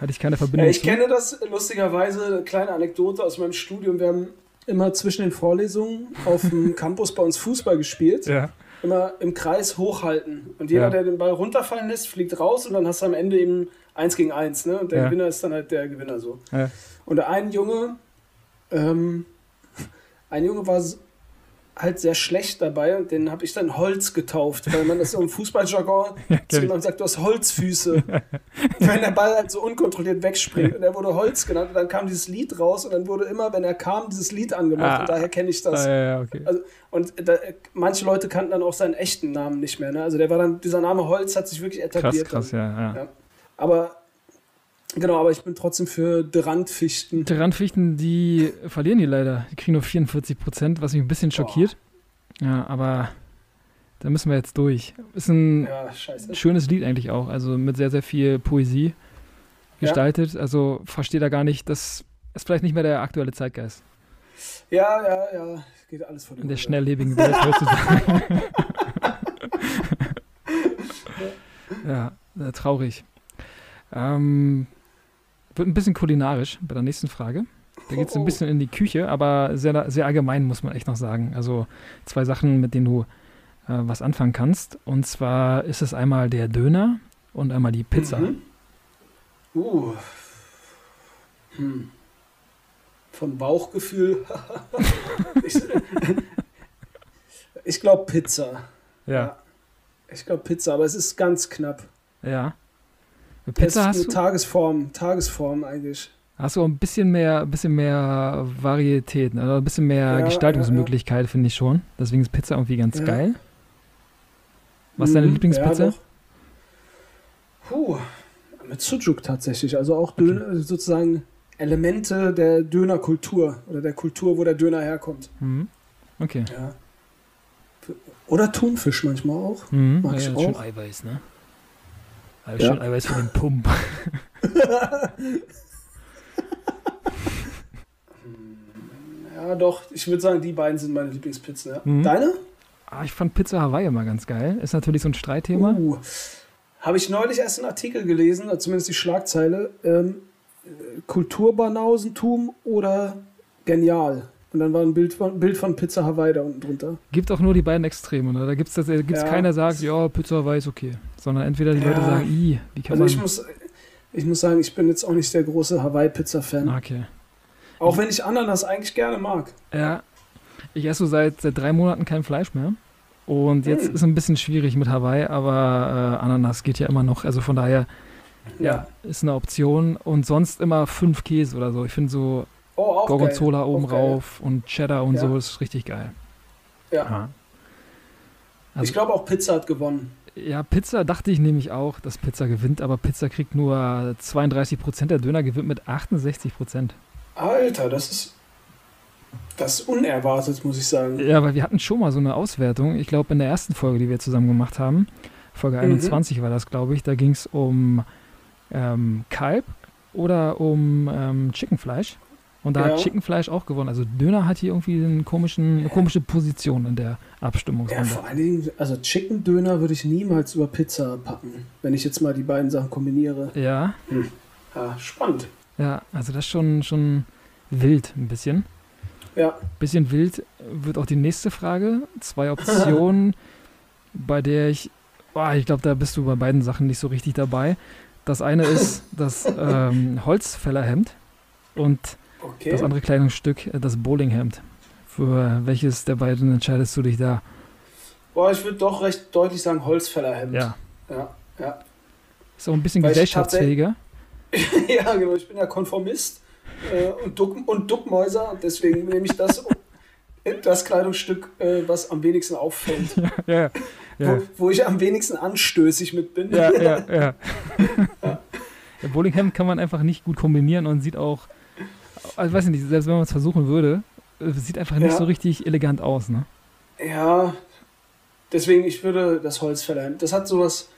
Hatte ich keine Verbindung. Ja, ich zu. kenne das lustigerweise, eine kleine Anekdote aus meinem Studium. Wir haben immer zwischen den Vorlesungen auf dem *laughs* Campus bei uns Fußball gespielt. Ja. Immer im Kreis hochhalten. Und jeder, ja. der den Ball runterfallen lässt, fliegt raus und dann hast du am Ende eben eins gegen eins. Ne? Und der ja. Gewinner ist dann halt der Gewinner so. Und der ein Junge, ähm, ein Junge war halt sehr schlecht dabei und den habe ich dann Holz getauft, weil man das so im Fußballjargon *laughs* ja, zu jemandem sagt, du hast Holzfüße. wenn der Ball halt so unkontrolliert wegspringt und er wurde Holz genannt und dann kam dieses Lied raus und dann wurde immer, wenn er kam, dieses Lied angemacht ah. und daher kenne ich das. Ah, ja, okay. also, und da, manche Leute kannten dann auch seinen echten Namen nicht mehr. Ne? Also der war dann, dieser Name Holz hat sich wirklich etabliert. Krass, krass, ja, ja. Aber Genau, aber ich bin trotzdem für Drandfichten. Drandfichten, die verlieren die leider. Die kriegen nur 44 Prozent, was mich ein bisschen schockiert. Boah. Ja, aber da müssen wir jetzt durch. Ist ein ja, schönes Lied eigentlich auch. Also mit sehr, sehr viel Poesie gestaltet. Ja. Also verstehe da gar nicht, das ist vielleicht nicht mehr der aktuelle Zeitgeist. Ja, ja, ja. Geht alles vor In der schnelllebigen Welt *laughs* heutzutage. *laughs* ja, äh, traurig. Ähm, wird ein bisschen kulinarisch bei der nächsten Frage. Da geht es ein bisschen in die Küche, aber sehr, sehr allgemein muss man echt noch sagen. Also zwei Sachen, mit denen du äh, was anfangen kannst. Und zwar ist es einmal der Döner und einmal die Pizza. Mhm. Uh. Hm. Vom Bauchgefühl. *laughs* ich, ich glaube Pizza. Ja. ja. Ich glaube Pizza, aber es ist ganz knapp. Ja. Pizza hast du? Tagesform, Tagesform eigentlich. Hast du auch ein bisschen mehr, ein bisschen mehr Varietät, also ein bisschen mehr ja, Gestaltungsmöglichkeit, ja, ja. finde ich schon. Deswegen ist Pizza irgendwie ganz geil. Was ist deine mhm, Lieblingspizza? Puh, mit Sujuk tatsächlich. Also auch okay. Döner, sozusagen Elemente der Dönerkultur oder der Kultur, wo der Döner herkommt. Mhm. Okay. Oder Thunfisch manchmal auch. Mhm. Mag ich auch. Schön Eiweiß, ne? Aber ja. schon Eiweiß von dem Pump. *laughs* ja, doch. Ich würde sagen, die beiden sind meine Lieblingspizzen. Ja. Mhm. Deine? Ah, ich fand Pizza Hawaii immer ganz geil. Ist natürlich so ein Streitthema. Uh, Habe ich neulich erst einen Artikel gelesen, zumindest die Schlagzeile. Ähm, Kulturbanausentum oder genial? Und dann war ein Bild von, Bild von Pizza Hawaii da unten drunter. Gibt auch nur die beiden Extreme, ne? Da gibt es äh, ja. keiner, der sagt, ja, Pizza Hawaii ist okay. Sondern entweder die ja. Leute sagen, i, wie kann also man. Ich muss, ich muss sagen, ich bin jetzt auch nicht der große Hawaii-Pizza-Fan. Okay. Auch wenn ich Ananas eigentlich gerne mag. Ja. Ich esse so seit, seit drei Monaten kein Fleisch mehr. Und jetzt hm. ist es ein bisschen schwierig mit Hawaii, aber äh, Ananas geht ja immer noch. Also von daher, ja, ja ist eine Option. Und sonst immer fünf Käse oder so. Ich finde so Oh, Gorgonzola geil. oben rauf und Cheddar und ja. so, ist richtig geil. Ja. Also, ich glaube auch Pizza hat gewonnen. Ja, Pizza dachte ich nämlich auch, dass Pizza gewinnt, aber Pizza kriegt nur 32 Prozent, der Döner gewinnt mit 68 Prozent. Alter, das ist das ist unerwartet, muss ich sagen. Ja, weil wir hatten schon mal so eine Auswertung. Ich glaube, in der ersten Folge, die wir zusammen gemacht haben, Folge 21 mhm. war das, glaube ich, da ging es um ähm, Kalb oder um ähm, Chickenfleisch. Und da ja. hat Chickenfleisch auch gewonnen. Also Döner hat hier irgendwie einen komischen, eine komische Position in der Abstimmungsrunde. Ja, vor allen Dingen, also Chicken-Döner würde ich niemals über Pizza packen, wenn ich jetzt mal die beiden Sachen kombiniere. Ja. Hm. Ja, spannend. Ja, also das ist schon, schon wild ein bisschen. Ja. Bisschen wild wird auch die nächste Frage. Zwei Optionen, *laughs* bei der ich, oh, ich glaube, da bist du bei beiden Sachen nicht so richtig dabei. Das eine ist das *laughs* ähm, Holzfällerhemd und okay. das andere Kleidungsstück, äh, das Bowlinghemd. Für welches der beiden entscheidest du dich da? Boah, ich würde doch recht deutlich sagen Holzfällerhemd. Ja. Ja, ja. Ist auch ein bisschen Weil gesellschaftsfähiger. *laughs* ja, genau. Ich bin ja Konformist äh, und, Duck, und Duckmäuser. Deswegen nehme ich das, *laughs* das Kleidungsstück, äh, was am wenigsten auffällt. *laughs* Ja, ja, ja. Wo, wo, ich am wenigsten anstößig mit bin. Ja, ja, ja. ja. ja Bowlinghemd kann man einfach nicht gut kombinieren und sieht auch, also weiß ich nicht, selbst wenn man es versuchen würde, äh, sieht einfach nicht ja. so richtig elegant aus, ne? Ja, deswegen, ich würde das Holzfällerhemd, das hat sowas,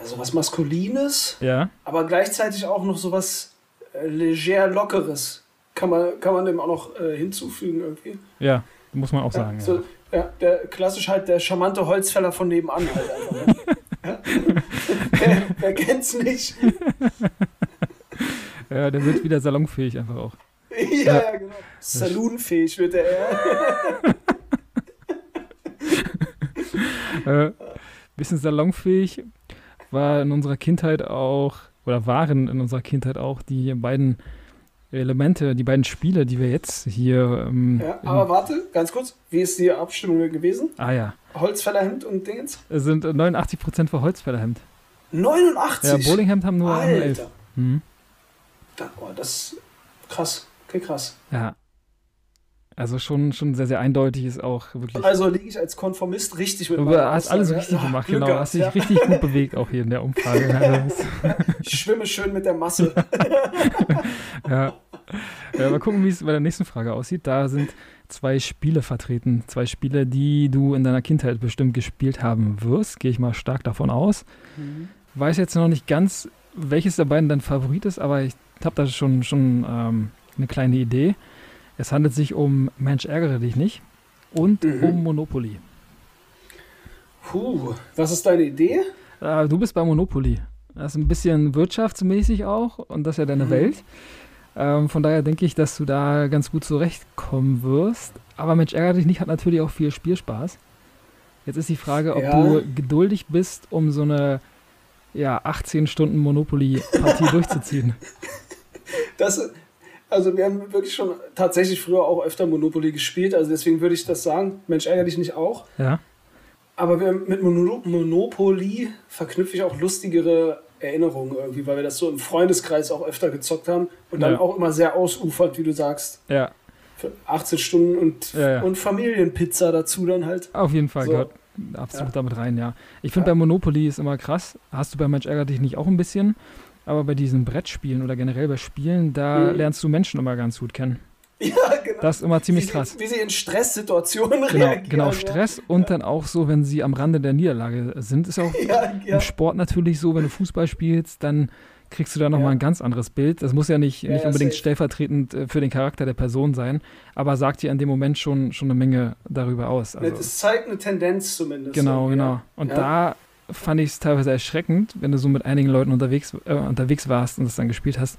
also was Maskulines, ja. aber gleichzeitig auch noch sowas äh, leger Lockeres kann man, kann man dem auch noch äh, hinzufügen irgendwie. Ja, muss man auch ja, sagen. So, ja. ja. der klassisch halt der charmante Holzfäller von nebenan halt einfach. Ne? *laughs* *laughs* wer, wer kennt's nicht? *laughs* ja, der wird wieder salonfähig einfach auch. ja, ja, genau. Saloonfähig wird er. *laughs* äh, bisschen salonfähig war in unserer Kindheit auch oder waren in unserer Kindheit auch die beiden Elemente, die beiden Spiele, die wir jetzt hier. Ähm, ja, aber warte, ganz kurz, wie ist die Abstimmung gewesen? Ah ja. Holzfällerhemd und Dingens? Es sind 89% für Holzfällerhemd. 89? Ja, Bowlinghemd haben nur Alter. 11. Mhm. Oh, das ist krass. Okay, krass. Ja. Also schon, schon sehr, sehr eindeutig ist auch wirklich. Also liege ich als Konformist richtig mit Du hast alles richtig gemacht, genau. Gehabt, hast dich ja. richtig gut bewegt auch hier in der Umfrage. *laughs* ich schwimme schön mit der Masse. *laughs* ja. ja. Mal gucken, wie es bei der nächsten Frage aussieht. Da sind zwei Spiele vertreten. Zwei Spiele, die du in deiner Kindheit bestimmt gespielt haben wirst. Gehe ich mal stark davon aus. Mhm. Weiß jetzt noch nicht ganz, welches der beiden dein Favorit ist, aber ich habe da schon, schon ähm, eine kleine Idee. Es handelt sich um Mensch, ärgere dich nicht und mhm. um Monopoly. Puh, was ist deine Idee? Äh, du bist bei Monopoly. Das ist ein bisschen wirtschaftsmäßig auch und das ist ja deine mhm. Welt. Ähm, von daher denke ich, dass du da ganz gut zurechtkommen wirst. Aber Mensch, ärgere dich nicht hat natürlich auch viel Spielspaß. Jetzt ist die Frage, ob ja. du geduldig bist, um so eine ja, 18 Stunden Monopoly-Partie *laughs* durchzuziehen. Das, also wir haben wirklich schon tatsächlich früher auch öfter Monopoly gespielt, also deswegen würde ich das sagen. Mensch, ärgere dich nicht auch. Ja. Aber wir, mit Monopoly verknüpfe ich auch lustigere Erinnerungen irgendwie, weil wir das so im Freundeskreis auch öfter gezockt haben und dann ja. auch immer sehr ausufert, wie du sagst. Ja. Für 18 Stunden und, ja, ja. und Familienpizza dazu dann halt. Auf jeden Fall so. gehört absolut damit rein, ja. Ich finde bei Monopoly ist immer krass. Hast du bei Mensch ärgere dich nicht auch ein bisschen? Aber bei diesen Brettspielen oder generell bei Spielen, da mhm. lernst du Menschen immer ganz gut kennen. *laughs* Ja, genau. Das ist immer ziemlich wie krass. Sie, wie sie in Stresssituationen genau, reagieren. Genau, Stress ja. und dann auch so, wenn sie am Rande der Niederlage sind. Ist auch *laughs* ja, im Sport natürlich so, wenn du Fußball spielst, dann kriegst du da nochmal ja. ein ganz anderes Bild. Das muss ja nicht, nicht unbedingt safe. stellvertretend äh, für den Charakter der Person sein, aber sagt dir in dem Moment schon, schon eine Menge darüber aus. Also, das zeigt eine Tendenz zumindest. Genau, genau. Und da fand ich es teilweise erschreckend, wenn du so mit einigen Leuten unterwegs, äh, unterwegs warst und es dann gespielt hast,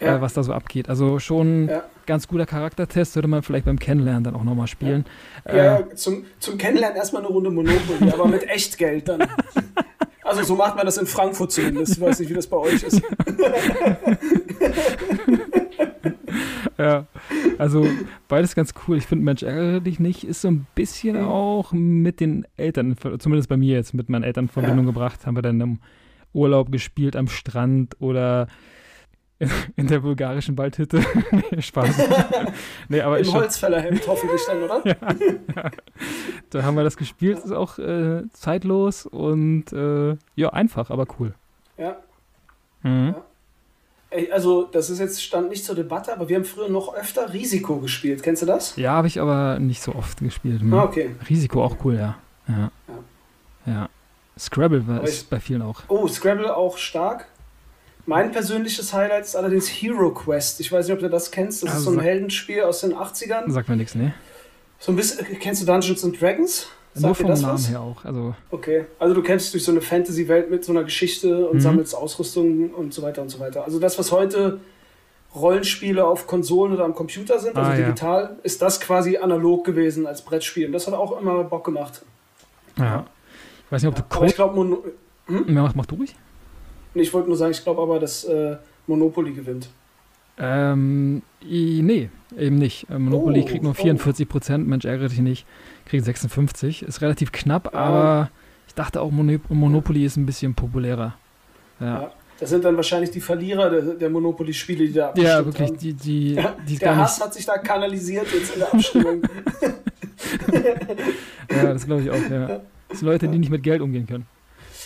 äh, ja. äh, was da so abgeht. Also schon ja. ganz guter Charaktertest, würde man vielleicht beim Kennenlernen dann auch nochmal spielen. Ja, äh, zum, zum Kennenlernen erstmal eine Runde Monopoly, *laughs* aber mit Echtgeld dann. Also so macht man das in Frankfurt zumindest. Ich weiß nicht, wie das bei euch ist. *laughs* *laughs* ja, also beides ganz cool. Ich finde, Mensch, ärgere dich nicht, ist so ein bisschen auch mit den Eltern, zumindest bei mir jetzt, mit meinen Eltern in Verbindung ja. gebracht. Haben wir dann im Urlaub gespielt am Strand oder in, *laughs* in der bulgarischen Waldhütte. *laughs* nee, Spaß. nee, aber Im Holzfällerhemd hoffentlich dann, oder? ja, ja, Da haben wir das gespielt, ist auch äh, zeitlos und äh, ja, einfach, aber cool. Ja. Mhm. ja. Also, das ist jetzt stand nicht zur Debatte, aber wir haben früher noch öfter Risiko gespielt. Kennst du das? Ja, habe ich aber nicht so oft gespielt. Ah, okay. Risiko auch cool, ja. Ja. ja. ja. Scrabble war, ist bei vielen auch. Oh, Scrabble auch stark. Mein persönliches Highlight ist allerdings Hero Quest. Ich weiß nicht, ob du das kennst. Das also ist so ein Heldenspiel aus den 80ern. Sagt mir nichts, ne? So ein bisschen, kennst du Dungeons and Dragons? Nur vom Namen was? her auch. Also okay, also du kämpfst durch so eine Fantasy-Welt mit so einer Geschichte und mhm. sammelst Ausrüstung und so weiter und so weiter. Also das, was heute Rollenspiele auf Konsolen oder am Computer sind, also ah, digital, ja. ist das quasi analog gewesen als Brettspiel. Und das hat auch immer Bock gemacht. Ja. Ich weiß nicht, ob du Code... Aber ich glaube, hm? Ja, mach du ruhig. Ich wollte nur sagen, ich glaube aber, dass äh, Monopoly gewinnt. Ähm, nee, eben nicht. Äh, Monopoly oh, kriegt nur 44 Prozent, Mensch, ärgere dich nicht, kriegt 56. Ist relativ knapp, ja. aber ich dachte auch, Monopoly ist ein bisschen populärer. Ja. ja. Das sind dann wahrscheinlich die Verlierer der, der Monopoly-Spiele, die da abgestimmt Ja, wirklich, haben. die, die, ja, die Der Hass hat sich da kanalisiert jetzt in der Abstimmung. *laughs* ja, das glaube ich auch, ja. Das sind Leute, die nicht mit Geld umgehen können.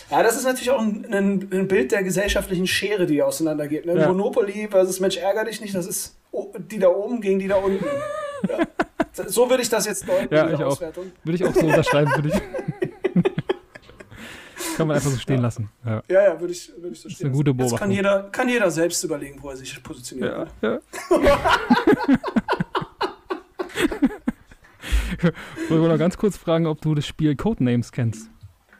Ja, das ist natürlich auch ein, ein, ein Bild der gesellschaftlichen Schere, die auseinandergeht. Ne? Ja. Monopoly versus Mensch ärger dich nicht, das ist die da oben gegen die da unten. Ja. So würde ich das jetzt deuten, ja, ich auch. Würde ich auch so unterschreiben, würde ich. *laughs* kann man einfach so stehen lassen. Ja, ja, ja würde ich, würd ich so stehen das ist eine gute Beobachtung. Jetzt kann jeder, kann jeder selbst überlegen, wo er sich positioniert. Ja, ja. *laughs* ich wollte noch ganz kurz fragen, ob du das Spiel Codenames kennst.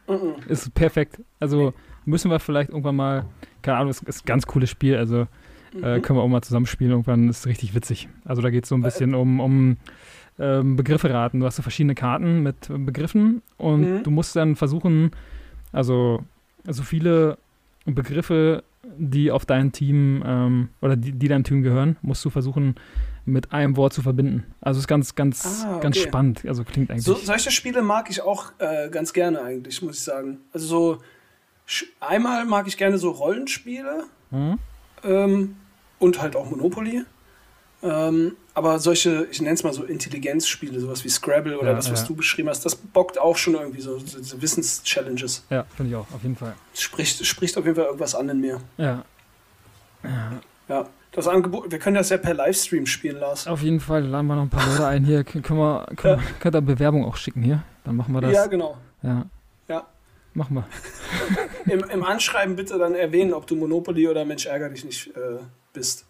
Mm Ist perfekt. Also müssen wir vielleicht irgendwann mal, keine Ahnung, ist, ist ein ganz cooles Spiel, also äh, mhm. können wir auch mal zusammenspielen. Irgendwann ist es richtig witzig. Also da geht es so ein bisschen um, um ähm, Begriffe raten. Du hast so verschiedene Karten mit Begriffen und mhm. du musst dann versuchen, also so viele Begriffe, die auf dein Team ähm, oder die, die deinem Team gehören, musst du versuchen, mit einem Wort zu verbinden. Also ist ganz, ganz, ah, okay. ganz spannend. Also klingt eigentlich. So, solche Spiele mag ich auch äh, ganz gerne eigentlich, muss ich sagen. Also so einmal mag ich gerne so Rollenspiele mhm. ähm, und halt auch Monopoly. Ähm, aber solche, ich nenne es mal so Intelligenzspiele, sowas wie Scrabble oder ja, das, was ja. du beschrieben hast, das bockt auch schon irgendwie so, so diese Wissenschallenges. Ja, finde ich auch, auf jeden Fall. Spricht, spricht auf jeden Fall irgendwas an in mir. Ja. Ja. ja das Angebot, wir können das ja per Livestream spielen, Lars. Auf jeden Fall laden wir noch ein paar Leute ein hier. Können wir, können ja. wir, könnt ihr Bewerbung auch schicken hier? Dann machen wir das. Ja, genau. Ja. Ja. Machen wir. *laughs* Im, Im Anschreiben bitte dann erwähnen, ob du Monopoly oder Mensch ärger dich nicht äh, bist.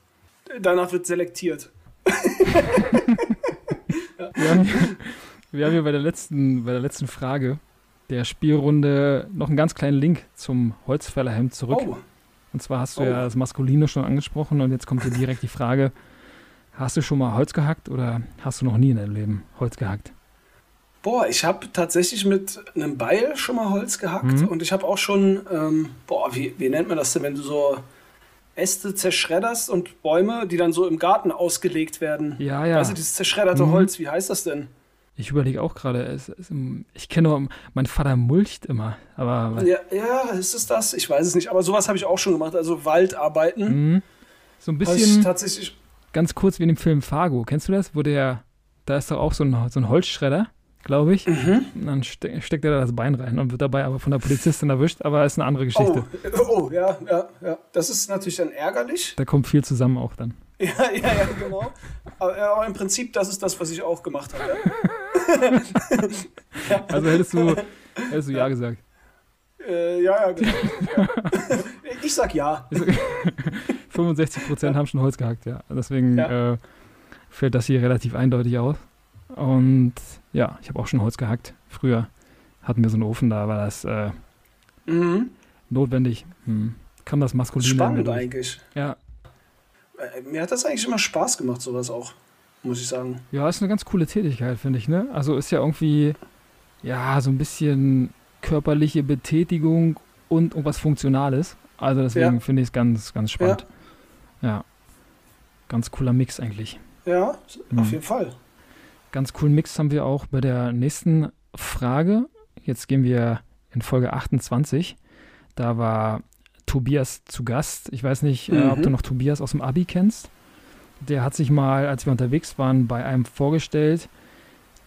Danach wird selektiert. wir, haben hier, wir haben hier bei der letzten, bei der letzten Frage der Spielrunde noch einen ganz kleinen Link zum Holzfällerhemd zurück. Oh. Und zwar hast du oh. ja das Maskuline schon angesprochen und jetzt kommt dir direkt die Frage, hast du schon mal Holz gehackt oder hast du noch nie in deinem Leben Holz gehackt? Boah, ich habe tatsächlich mit einem Beil schon mal Holz gehackt mhm. und ich habe auch schon, ähm, boah, wie, wie nennt man das denn, wenn du so Äste zerschredderst und Bäume, die dann so im Garten ausgelegt werden. Ja, ja. Also dieses zerschredderte mhm. Holz, wie heißt das denn? Ich überlege auch gerade, ich kenne nur, mein Vater mulcht immer, aber. Ja, ja, ist es das? Ich weiß es nicht, aber sowas habe ich auch schon gemacht, also Waldarbeiten. Mhm. So ein bisschen. Tatsächlich. Ganz kurz wie in dem Film Fargo, kennst du das? Wo der, da ist doch auch so ein, so ein Holzschredder, glaube ich. Mhm. Dann ste steckt er da das Bein rein und wird dabei aber von der Polizistin erwischt, aber ist eine andere Geschichte. Oh, oh ja, ja, ja. Das ist natürlich dann ärgerlich. Da kommt viel zusammen auch dann. *laughs* Ja, ja, ja, genau. Aber, aber, im Prinzip, das ist das, was ich auch gemacht habe. *laughs* *laughs* ja. Also hättest du, hättest du ja, gesagt. Äh, ja, ja, genau. Ja. Ich sag ja. 65 Prozent haben schon Holz gehackt, ja. Deswegen äh, fällt das hier relativ eindeutig aus. Und ja, ich habe auch schon Holz gehackt. Früher hatten wir so einen Ofen, da war das äh, mhm. notwendig. Hm. Kam das maskuline. Spannend eigentlich. Ja, äh, mir hat das eigentlich immer Spaß gemacht, sowas auch, muss ich sagen. Ja, ist eine ganz coole Tätigkeit, finde ich, ne? Also ist ja irgendwie, ja, so ein bisschen körperliche Betätigung und irgendwas Funktionales. Also deswegen ja. finde ich es ganz, ganz spannend. Ja. ja. Ganz cooler Mix eigentlich. Ja, mhm. auf jeden Fall. Ganz coolen Mix haben wir auch bei der nächsten Frage. Jetzt gehen wir in Folge 28. Da war Tobias zu Gast. Ich weiß nicht, Mhm. äh, ob du noch Tobias aus dem Abi kennst. Der hat sich mal, als wir unterwegs waren, bei einem vorgestellt.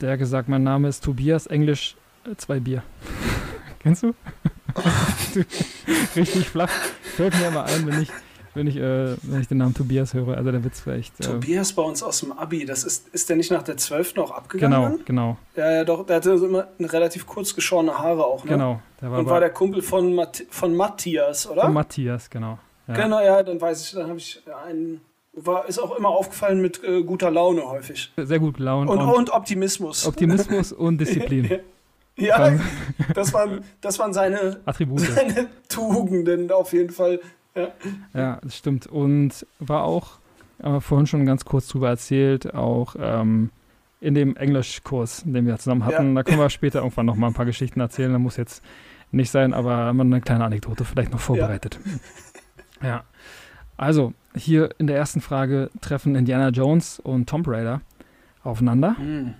Der hat gesagt, mein Name ist Tobias, Englisch äh, zwei Bier. *laughs* Kennst du? du? *laughs* *laughs* Richtig flach. Fällt mir immer ein, wenn ich, wenn ich, äh, wenn ich den Namen Tobias höre. Also der Witz echt. Äh, Tobias bei uns aus dem Abi, das ist, ist der nicht nach der 12. auch abgegangen? genau, genau, Ja, ja, doch, der hatte so immer relativ kurz geschorene Haare auch, ne? genau. Der war, Und war der Kumpel von, Matt von Matthias, oder? von Matthias, genau. Ja. Genau, ja, dann weiß ich, dann habe ich einen. War, ist auch immer aufgefallen mit äh, guter Laune häufig. Sehr gut gelaunt Und, und, und Optimismus. Optimismus *laughs* und Disziplin. ja, das waren, das waren seine, Attribute. *laughs* seine Tugenden auf jeden Fall. Ja. Ja, das stimmt. Und war auch, äh, vorhin schon ganz kurz drüber erzählt, auch ähm, in dem Englischkurs, den wir zusammen hatten. Ja. Da können wir später irgendwann noch mal ein paar Geschichten erzählen. Da muss jetzt nicht sein, aber mal eine kleine Anekdote vielleicht noch vorbereitet. Ja. Also, hier in der ersten Frage treffen Indiana Jones und Tomb Raider aufeinander. Hm.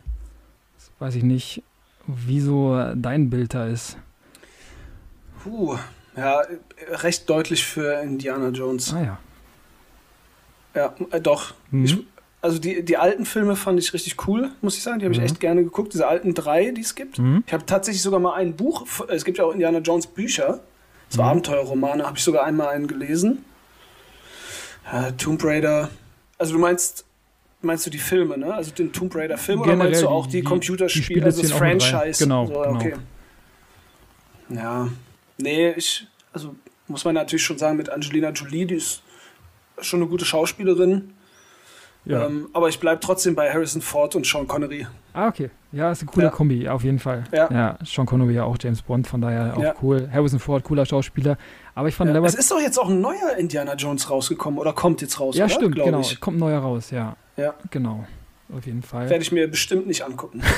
Das weiß ich nicht, wieso dein Bild da ist. Puh. Ja, äh, recht deutlich für Indiana Jones. Ah ja. Ja, äh, doch. Mhm. Ich, also die, die alten Filme fand ich richtig cool, muss ich sagen. Die habe ich Mhm. echt gerne geguckt. Diese alten drei, die es gibt. Mhm. Ich habe tatsächlich sogar mal ein Buch, es gibt ja auch Indiana Jones Bücher, so Mhm. Abenteuerromane, habe ich sogar einmal einen gelesen. Ja, Tomb Raider, also du meinst, meinst du die Filme, ne? Also den Tomb Raider Film oder Generell meinst du die- auch die, die- die Computerspiele, Spiele also das. Franchise? Genau, so, genau. okay. Ja, nee, ich, also muss man natürlich schon sagen, mit Angelina Jolie, die ist schon eine gute Schauspielerin. Ja. Ähm, aber ich bleibe trotzdem bei Harrison Ford und Sean Connery. Ah, okay. Ja, ist eine coole Ja. Kombi, auf jeden Fall. Ja. Sean Connery ja auch James Bond, von daher auch Ja. cool. Harrison Ford, cooler Schauspieler. Aber ich fand Ja, es ist doch jetzt auch ein neuer Indiana Jones rausgekommen oder kommt jetzt raus, ja, oder? stimmt, Glaub genau. Ich. Kommt ein neuer raus, ja. Ja. Genau. Auf jeden Fall. Werde ich mir bestimmt nicht angucken. *laughs*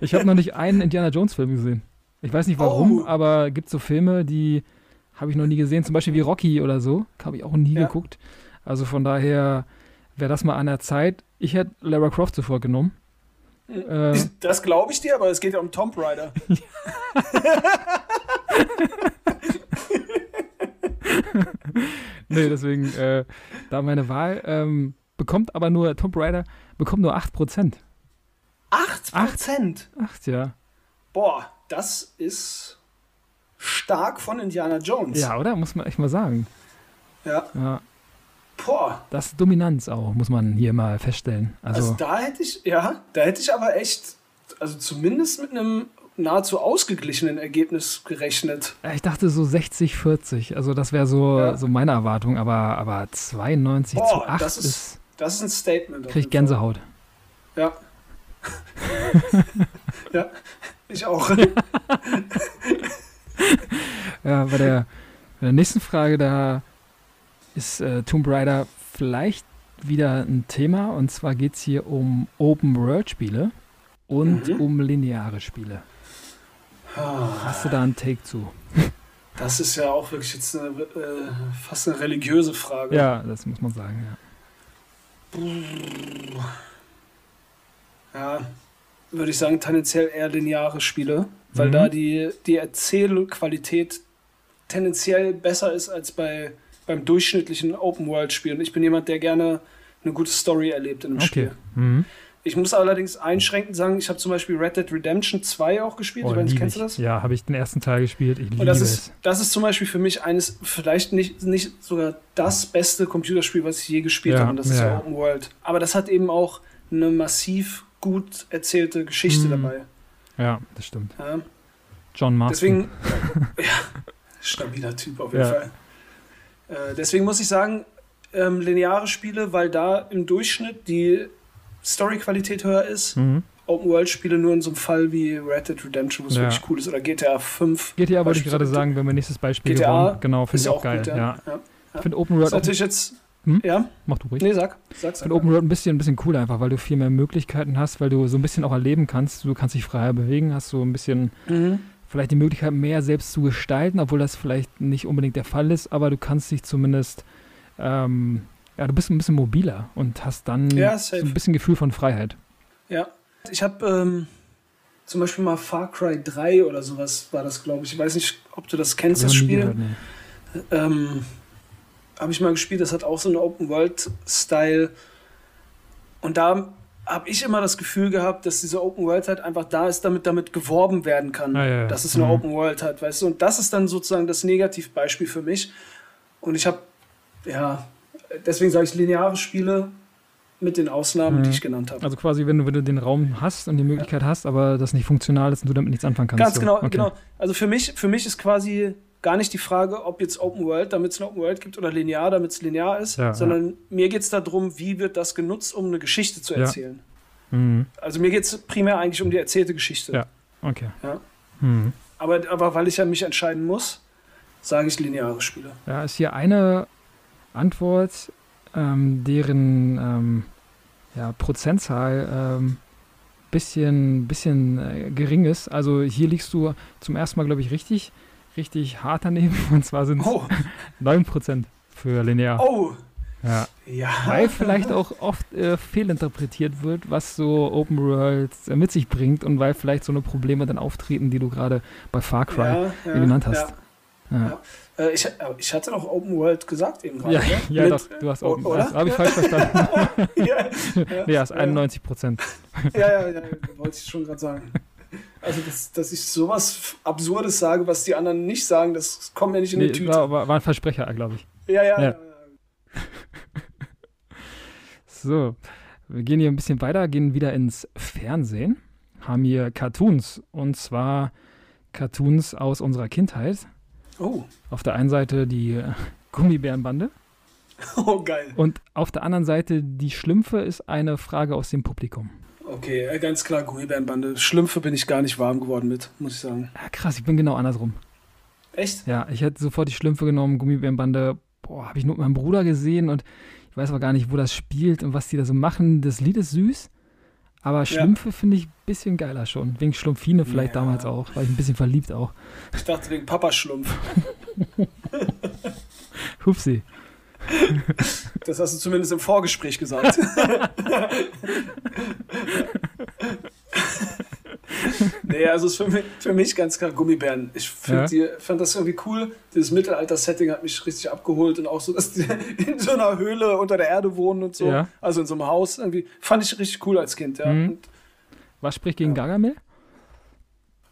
Ich habe noch nicht einen Indiana Jones-Film gesehen. Ich weiß nicht warum, Oh. aber gibt so Filme, die habe ich noch nie gesehen. Zum Beispiel wie Rocky oder so. Habe ich auch nie Ja. geguckt. Also von daher wäre das mal an der Zeit. Ich hätte Lara Croft sofort genommen. Äh, *laughs* Das glaube ich dir, aber es geht ja um Tomb Raider. *laughs* nee, deswegen äh, da meine Wahl. Ähm, bekommt aber nur, Tomb Raider bekommt nur 8%. 8 Prozent. 8, ja. Boah, das ist stark von Indiana Jones. Ja, oder? Muss man echt mal sagen. Ja. Ja, Boah. das ist Dominanz auch, muss man hier mal feststellen. Also, Also, da hätte ich, ja, da hätte ich aber echt, also zumindest mit einem nahezu ausgeglichenen Ergebnis gerechnet. ja, ich dachte so 60, 40. Also das wäre so, Ja. so meine Erwartung, aber, aber 92 Boah, zu 8 das ist- ist, Das ist ein Statement. krieg Gänsehaut. Ja. *laughs* *laughs* ja, ich auch. *laughs* Ja, bei der, bei der nächsten Frage, da ist äh, Tomb Raider vielleicht wieder ein Thema. Und zwar geht es hier um Open-World-Spiele und Mhm. um lineare Spiele. Hast du da einen Take zu? *laughs* Das ist ja auch wirklich jetzt eine, äh, fast eine religiöse Frage. Ja, das muss man sagen, ja. Ja, würde ich sagen, tendenziell eher lineare Spiele, weil Mhm. da die, die Erzählqualität tendenziell besser ist als bei, beim durchschnittlichen Open-World-Spiel. Und ich bin jemand, der gerne eine gute Story erlebt in einem Okay. Spiel. Mhm. Ich muss allerdings einschränkend sagen, ich habe zum Beispiel Red Dead Redemption 2 auch gespielt. Oh, ich weiß nicht, kennst du das? Ja, habe ich den ersten Teil gespielt. Ich liebe Und das es. ist, das ist zum Beispiel für mich eines, vielleicht nicht, nicht sogar das beste Computerspiel, was ich je gespielt Ja, habe. Und das ist ja. ja Open World. Aber das hat eben auch eine massiv gut erzählte Geschichte Mhm. dabei. Ja, das stimmt. Ja. John Marston. Deswegen, *laughs* ja, stabiler Typ auf jeden Ja. Fall. Äh, deswegen muss ich sagen, ähm, lineare Spiele, weil da im Durchschnitt die Story-Qualität höher ist. Mhm. Open-World-Spiele nur in so einem Fall wie Red Dead Redemption, wo es Ja. wirklich cool ist, oder GTA 5. GTA wollte ich gerade sagen, wenn wir nächstes Beispiel GTA gewonnen. Genau, finde Ist ich auch geil. gut, ja. Ich finde Open Das World ist auch, natürlich jetzt. Hm? Ja, mach du ruhig. nee, sag. Sag's finde Open World ein bisschen, ein bisschen cooler einfach, weil du viel mehr Möglichkeiten hast, weil du so ein bisschen auch erleben kannst. Du kannst dich freier bewegen, hast so ein bisschen Mhm. vielleicht die Möglichkeit, mehr selbst zu gestalten, obwohl das vielleicht nicht unbedingt der Fall ist, aber du kannst dich zumindest, ähm, ja, du bist ein bisschen mobiler und hast dann Ja, so ein bisschen Gefühl von Freiheit. Ja. Ich habe ähm, zum Beispiel mal Far Cry 3 oder sowas war das, glaube ich. Ich weiß nicht, ob du das kennst, das Spiel. gehört, nee. Ähm, habe ich mal gespielt, das hat auch so einen Open-World-Style. Und da habe ich immer das Gefühl gehabt, dass diese Open World halt einfach da ist, damit damit geworben werden kann, Ah, ja, ja. dass es eine Mhm. Open World hat, weißt du? Und das ist dann sozusagen das Negativbeispiel für mich. Und ich habe, ja, deswegen sage ich lineare Spiele mit den Ausnahmen, Mhm. die ich genannt habe. Also quasi, wenn du, wenn du den Raum hast und die Möglichkeit hast, aber das nicht funktional ist und du damit nichts anfangen kannst. Ganz so. genau, Okay. genau. Also für mich, für mich ist quasi gar nicht die Frage, ob jetzt Open World, damit es eine Open World gibt, oder linear, damit es linear ist, Ja, sondern mir geht es darum, wie wird das genutzt, um eine Geschichte zu Ja. erzählen. Mhm. Also mir geht es primär eigentlich um die erzählte Geschichte. Ja. Okay. Ja. Mhm. Aber, aber weil ich ja mich entscheiden muss, sage ich lineare Spiele. Ja, ist hier eine Antwort, ähm, deren ähm, ja, Prozentzahl ähm, bisschen, bisschen äh, gering ist. Also hier liegst du zum ersten Mal, glaube ich, richtig, richtig hart daneben. *laughs* Und zwar sind es Oh, 9% für linear. oh, Ja. ja. Weil vielleicht auch oft äh, fehlinterpretiert wird, was so Open World äh, mit sich bringt und weil vielleicht so eine Probleme dann auftreten, die du gerade bei Far Cry ja, ja, genannt hast. Ja. Äh, ich, aber ich hatte doch Open World gesagt eben gerade. ja, ne? ja, Mit- doch, du hast Open oder? Habe ich falsch verstanden. *laughs* ja, *laughs* ja, ist 91 Prozent. ja, ja, ja, wollte ich schon gerade sagen. Also, dass, dass ich sowas Absurdes sage, was die anderen nicht sagen, das kommt mir nicht in die Nee, Tüte. war, war, war ein Versprecher, glaube ich. Ja, ja, Ja. ja. *laughs* So, wir gehen hier ein bisschen weiter, gehen wieder ins Fernsehen, haben hier Cartoons und zwar Cartoons aus unserer Kindheit. Oh. Auf der einen Seite die *laughs* Gummibärenbande oh, geil. und auf der anderen Seite die Schlümpfe ist eine Frage aus dem Publikum. Okay, äh, ganz klar, Gummibärenbande. Schlümpfe bin ich gar nicht warm geworden mit, muss ich sagen. Ja, krass, ich bin genau andersrum. Echt? Ja, ich hätte sofort die Schlümpfe genommen, Gummibärenbande. Boah, habe ich nur mit meinem Bruder gesehen und ich weiß aber gar nicht, wo das spielt und was die da so machen. Das Lied ist süß, aber Schlümpfe finde ich ein bisschen geiler schon. Wegen Schlumpfine vielleicht Ja. damals auch, war ich ein bisschen verliebt auch. Ich dachte wegen Papaschlumpf. *laughs* Hupsi. Das hast du zumindest im Vorgespräch gesagt. *laughs* nee, also ist für mich, für mich ganz klar Gummibären. Ich Ja. die, fand das irgendwie cool. Dieses Mittelalter-Setting hat mich richtig abgeholt und auch so, dass die *laughs* in so einer Höhle unter der Erde wohnen und so. Ja. Also in so einem Haus irgendwie. Fand ich richtig cool als Kind, ja. Mhm. Und, Was spricht gegen Ja. Gargamel?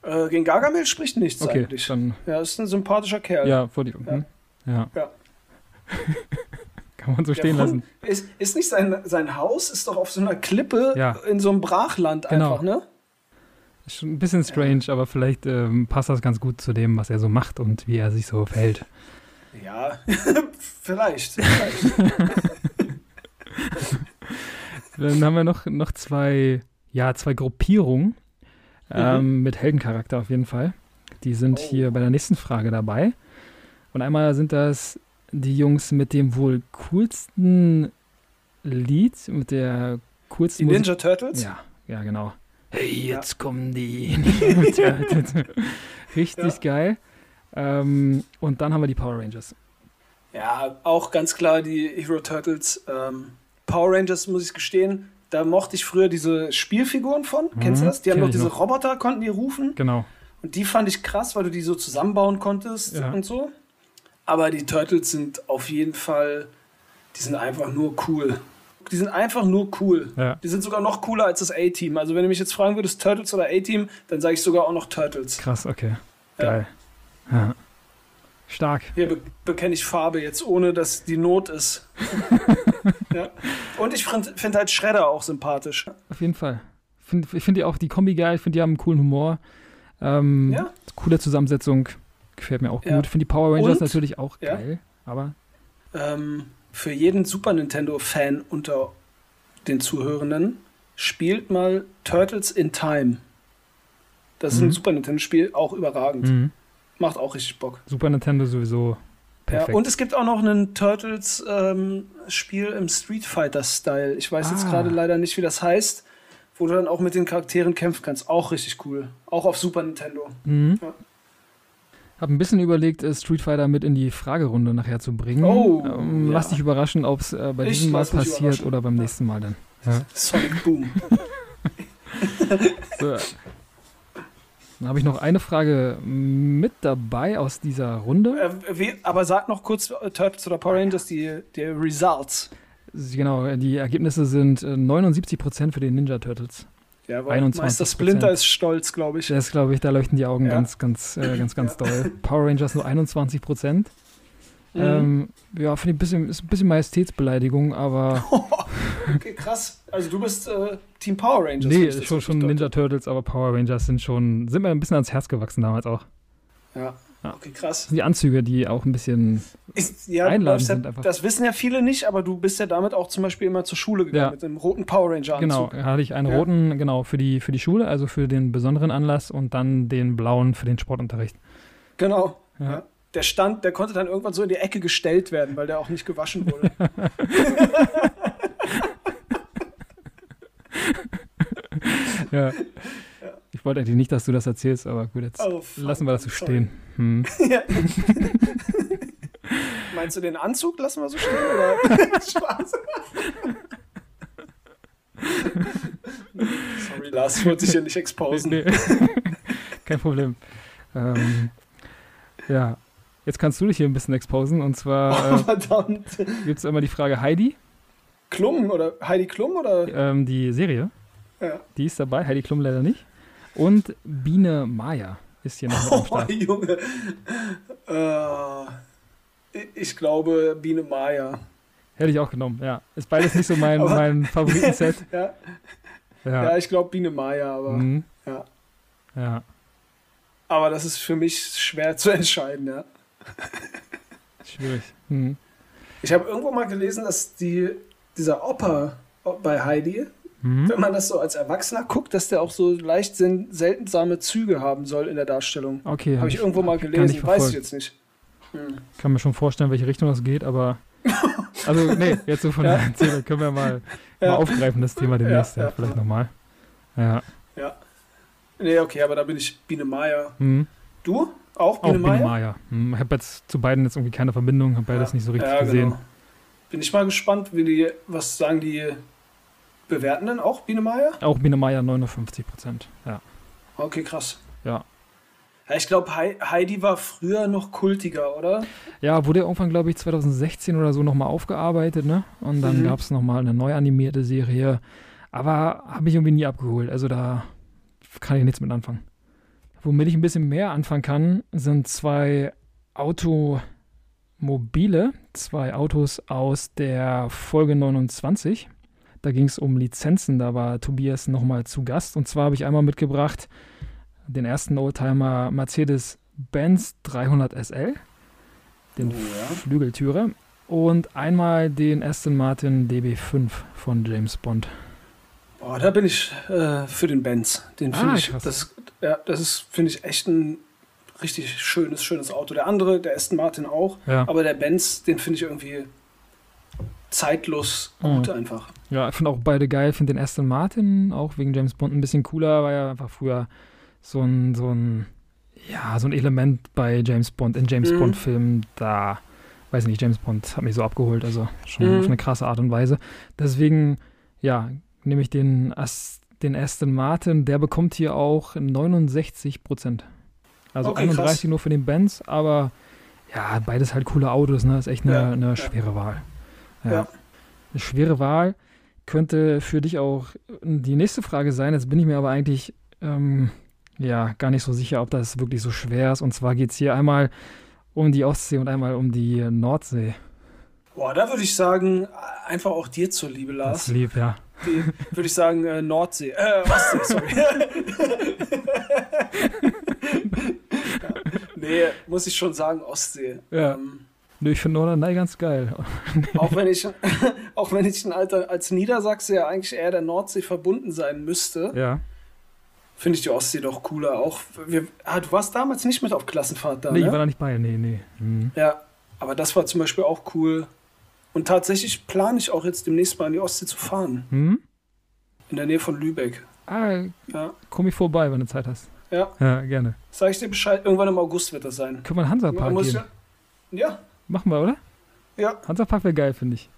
äh, gegen Gargamel spricht nichts Okay, eigentlich. dann, Ja, ist ein sympathischer Kerl. ja, vor dir. Hm? Ja. Ja. *laughs* Kann man so Der stehen lassen. Hund Ist, ist nicht sein, sein Haus, ist doch auf so einer Klippe Ja. in so einem Brachland Genau. einfach, ne? Ist schon ein bisschen strange, aber vielleicht ähm, passt das ganz gut zu dem, was er so macht und wie er sich so verhält. Ja, *laughs* vielleicht. vielleicht. *laughs* Dann haben wir noch, noch zwei, ja, zwei Gruppierungen ähm, mit Heldencharakter auf jeden Fall. Die sind Oh. hier bei der nächsten Frage dabei. Und einmal sind das die Jungs mit dem wohl coolsten Lied, mit der Die coolsten Musik. Ninja Turtles? Ja, ja, genau. Hey, Ja. jetzt kommen die. *laughs* Ninja Turtles. Richtig Ja. geil. Ähm, und dann haben wir die Power Rangers. Ja, auch ganz klar die Hero Turtles. Ähm, Power Rangers, muss ich gestehen, da mochte ich früher diese Spielfiguren von. Kennst du Mhm, das? Die haben ich diese noch. Roboter, konnten die rufen. Genau. Und die fand ich krass, weil du die so zusammenbauen konntest Ja. und so. Aber die Turtles sind auf jeden Fall, die sind einfach nur cool. Die sind einfach nur cool. Ja. Die sind sogar noch cooler als das A-Team. Also wenn du mich jetzt fragen würdest, Turtles oder A-Team, dann sage ich sogar auch noch Turtles. Krass, okay. Ja. Geil. Ja. Stark. Hier be bekenne ich Farbe jetzt, ohne dass die Not ist. *laughs* ja. Und ich finde find halt Shredder auch sympathisch. Auf jeden Fall. Find, ich finde die auch die Kombi geil. Ich finde, die haben einen coolen Humor. Ähm, Ja. Coole Zusammensetzung. Gefällt mir auch Ja. gut. Ich finde die Power Rangers Und? natürlich auch Ja. geil. Aber Ähm, für jeden Super Nintendo-Fan unter den Zuhörenden spielt mal Turtles in Time. Das ist Mhm. ein Super Nintendo-Spiel, auch überragend. mh, Macht auch richtig Bock. Super Nintendo sowieso Ja, perfekt. und es gibt auch noch ein Turtles-Spiel im Street Fighter-Style. Ich weiß jetzt Ah. gerade leider nicht, wie das heißt, wo du dann auch mit den Charakteren kämpfen kannst. Auch richtig cool. Auch auf Super Nintendo. Mhm. Ja. Hab ein bisschen überlegt, äh, Street Fighter mit in die Fragerunde nachher zu bringen. Oh, ähm, ja. Lass dich überraschen, ob es äh, bei Ich diesem Mal passiert oder beim nächsten Mal dann. Ja. Sonic Boom. *laughs* So. Dann habe ich noch eine Frage mit dabei aus dieser Runde. Äh, wie, aber sag noch kurz äh, Turtles oder Power Rangers die, die Results. Genau, die Ergebnisse sind 79% für die Ninja Turtles. Ja, weil Meister Splinter ist stolz, glaube ich. Das glaube ich, da leuchten die Augen ja. ganz, ganz, äh, ganz, ganz ja. doll. *laughs* Power Rangers nur 21 Prozent. Mhm. Ähm, ja, finde ich ein bisschen, ist ein bisschen Majestätsbeleidigung, aber. *laughs* *laughs* okay, krass. Also du bist äh, Team Power Rangers. Nee, schon, schon Ninja Turtles, aber Power Rangers sind schon, sind mir ein bisschen ans Herz gewachsen damals auch. Ja. Ja. Okay, krass. Die Anzüge, die auch ein bisschen ist, ja, einladend sind. Einfach. Das wissen ja viele nicht, aber du bist ja damit auch zum Beispiel immer zur Schule gegangen ja. mit dem roten Power Ranger Anzug. Genau, da hatte ich einen ja. roten, genau, für die, für die Schule, also für den besonderen Anlass und dann den blauen für den Sportunterricht. Genau. Ja. Der stand, der konnte dann irgendwann so in die Ecke gestellt werden, weil der auch nicht gewaschen wurde. *laughs* *laughs* ja. Ich wollte eigentlich nicht, dass du das erzählst, aber gut, jetzt oh, lassen wir das so stehen. Hm. *laughs* Meinst du den Anzug lassen wir so stehen oder *laughs* Spaß? *laughs* Sorry, Lars, ich wollte dich hier nicht exposen. Nee, nee. Kein Problem. Ähm, ja, jetzt kannst du dich hier ein bisschen exposen und zwar oh, äh, gibt es immer die Frage Heidi. Klum oder Heidi Klum oder? Ähm, die Serie. Ja. Die ist dabei, Heidi Klum leider nicht. Und Biene Maya ist hier noch am *laughs* Start. Oh, Junge. Äh, ich glaube Biene Maya. Hätte ich auch genommen, ja. Ist beides nicht so mein, *laughs* aber, mein Favoritenset. *laughs* ja. ja. ja. ich glaube Biene Maya, aber mhm. ja. Ja. Aber das ist für mich schwer zu entscheiden, ja. Schwierig. Mhm. Ich habe irgendwo mal gelesen, dass die, dieser Opa bei Heidi, mhm. wenn man das so als Erwachsener guckt, dass der auch so leicht seltensame Züge haben soll in der Darstellung. Okay. Habe ich, ich irgendwo mal gelesen, weiß ich jetzt nicht. Hm. Kann mir schon vorstellen, welche Richtung das geht, aber. *laughs* Also, nee, jetzt so von ja. der Erzählung können wir mal, *laughs* ja. mal aufgreifen, das Thema demnächst, ja, ja vielleicht nochmal. Ja. Ja. Nee, okay, aber da bin ich Biene Meier. Mhm. Du? Auch Biene Meier? Biene Meier. Hm, ich habe jetzt zu beiden jetzt irgendwie keine Verbindung, habe beides nicht so richtig gesehen. Genau. Bin ich mal gespannt, wie die, was sagen die Bewertenden auch Biene Meier? Auch Biene Meier 59 Prozent, ja. Okay, krass. Ja. ja ich glaube, Heidi war früher noch kultiger, oder? Ja, wurde irgendwann, glaube ich, 2016 oder so nochmal aufgearbeitet, ne? Und dann mhm. gab es nochmal eine neu animierte Serie. Aber habe ich irgendwie nie abgeholt. Also da kann ich nichts mit anfangen. Womit ich ein bisschen mehr anfangen kann, sind zwei Automobile, zwei Autos aus der Folge 29. Da ging es um Lizenzen, da war Tobias nochmal zu Gast. Und zwar habe ich einmal mitgebracht den ersten Oldtimer Mercedes-Benz 300 SL, den oh, ja. Flügeltürer, und einmal den Aston Martin DB5 von James Bond. Boah, da bin ich äh, für den Benz. Den finde ah, ich, das, ja, das ist, finde ich, echt ein richtig schönes, schönes Auto. Der andere, der Aston Martin auch, ja. aber der Benz, den finde ich irgendwie zeitlos gut mhm. einfach. Ja, ich finde auch beide geil. Ich finde den Aston Martin auch wegen James Bond ein bisschen cooler, weil er einfach früher so ein, so ein, ja, so ein Element bei James Bond, in James mhm. Bond-Filmen, da, weiß ich nicht, James Bond hat mich so abgeholt, also schon mhm. auf eine krasse Art und Weise. Deswegen, ja, nehme ich den, As den Aston Martin, der bekommt hier auch 69 Prozent. Also okay, 31 krass. nur für den Benz, aber ja, beides halt coole Autos, ne? Ist echt eine, ja, eine schwere ja. Wahl. Ja. ja. Eine schwere Wahl könnte für dich auch die nächste Frage sein. Jetzt bin ich mir aber eigentlich ähm, ja gar nicht so sicher, ob das wirklich so schwer ist. Und zwar geht es hier einmal um die Ostsee und einmal um die Nordsee. Boah, da würde ich sagen, einfach auch dir zuliebe, Lars. Das lieb, ja. Würde ich sagen, äh, Nordsee. Äh, Ostsee, sorry. *laughs* *laughs* ja. Nee, muss ich schon sagen, Ostsee. Ja. Ähm, Nö, ich finde Norderney ganz geil. *laughs* auch wenn ich, *laughs* auch wenn ich ein Alter, als Niedersachse ja eigentlich eher der Nordsee verbunden sein müsste, ja. finde ich die Ostsee doch cooler. Auch wir, ah, du warst damals nicht mit auf Klassenfahrt da. Nee, ne? ich war da nicht bei, nee, nee. Mhm. Ja, aber das war zum Beispiel auch cool. Und tatsächlich plane ich auch jetzt demnächst mal in die Ostsee zu fahren. Mhm. In der Nähe von Lübeck. Ah, ja. komm ich vorbei, wenn du Zeit hast. Ja. Ja, gerne. Sag ich dir Bescheid, irgendwann im August wird das sein. Können wir in Hansapark gehen? Ja, ja, Machen wir, oder? Ja. Hansapark wäre geil, finde ich.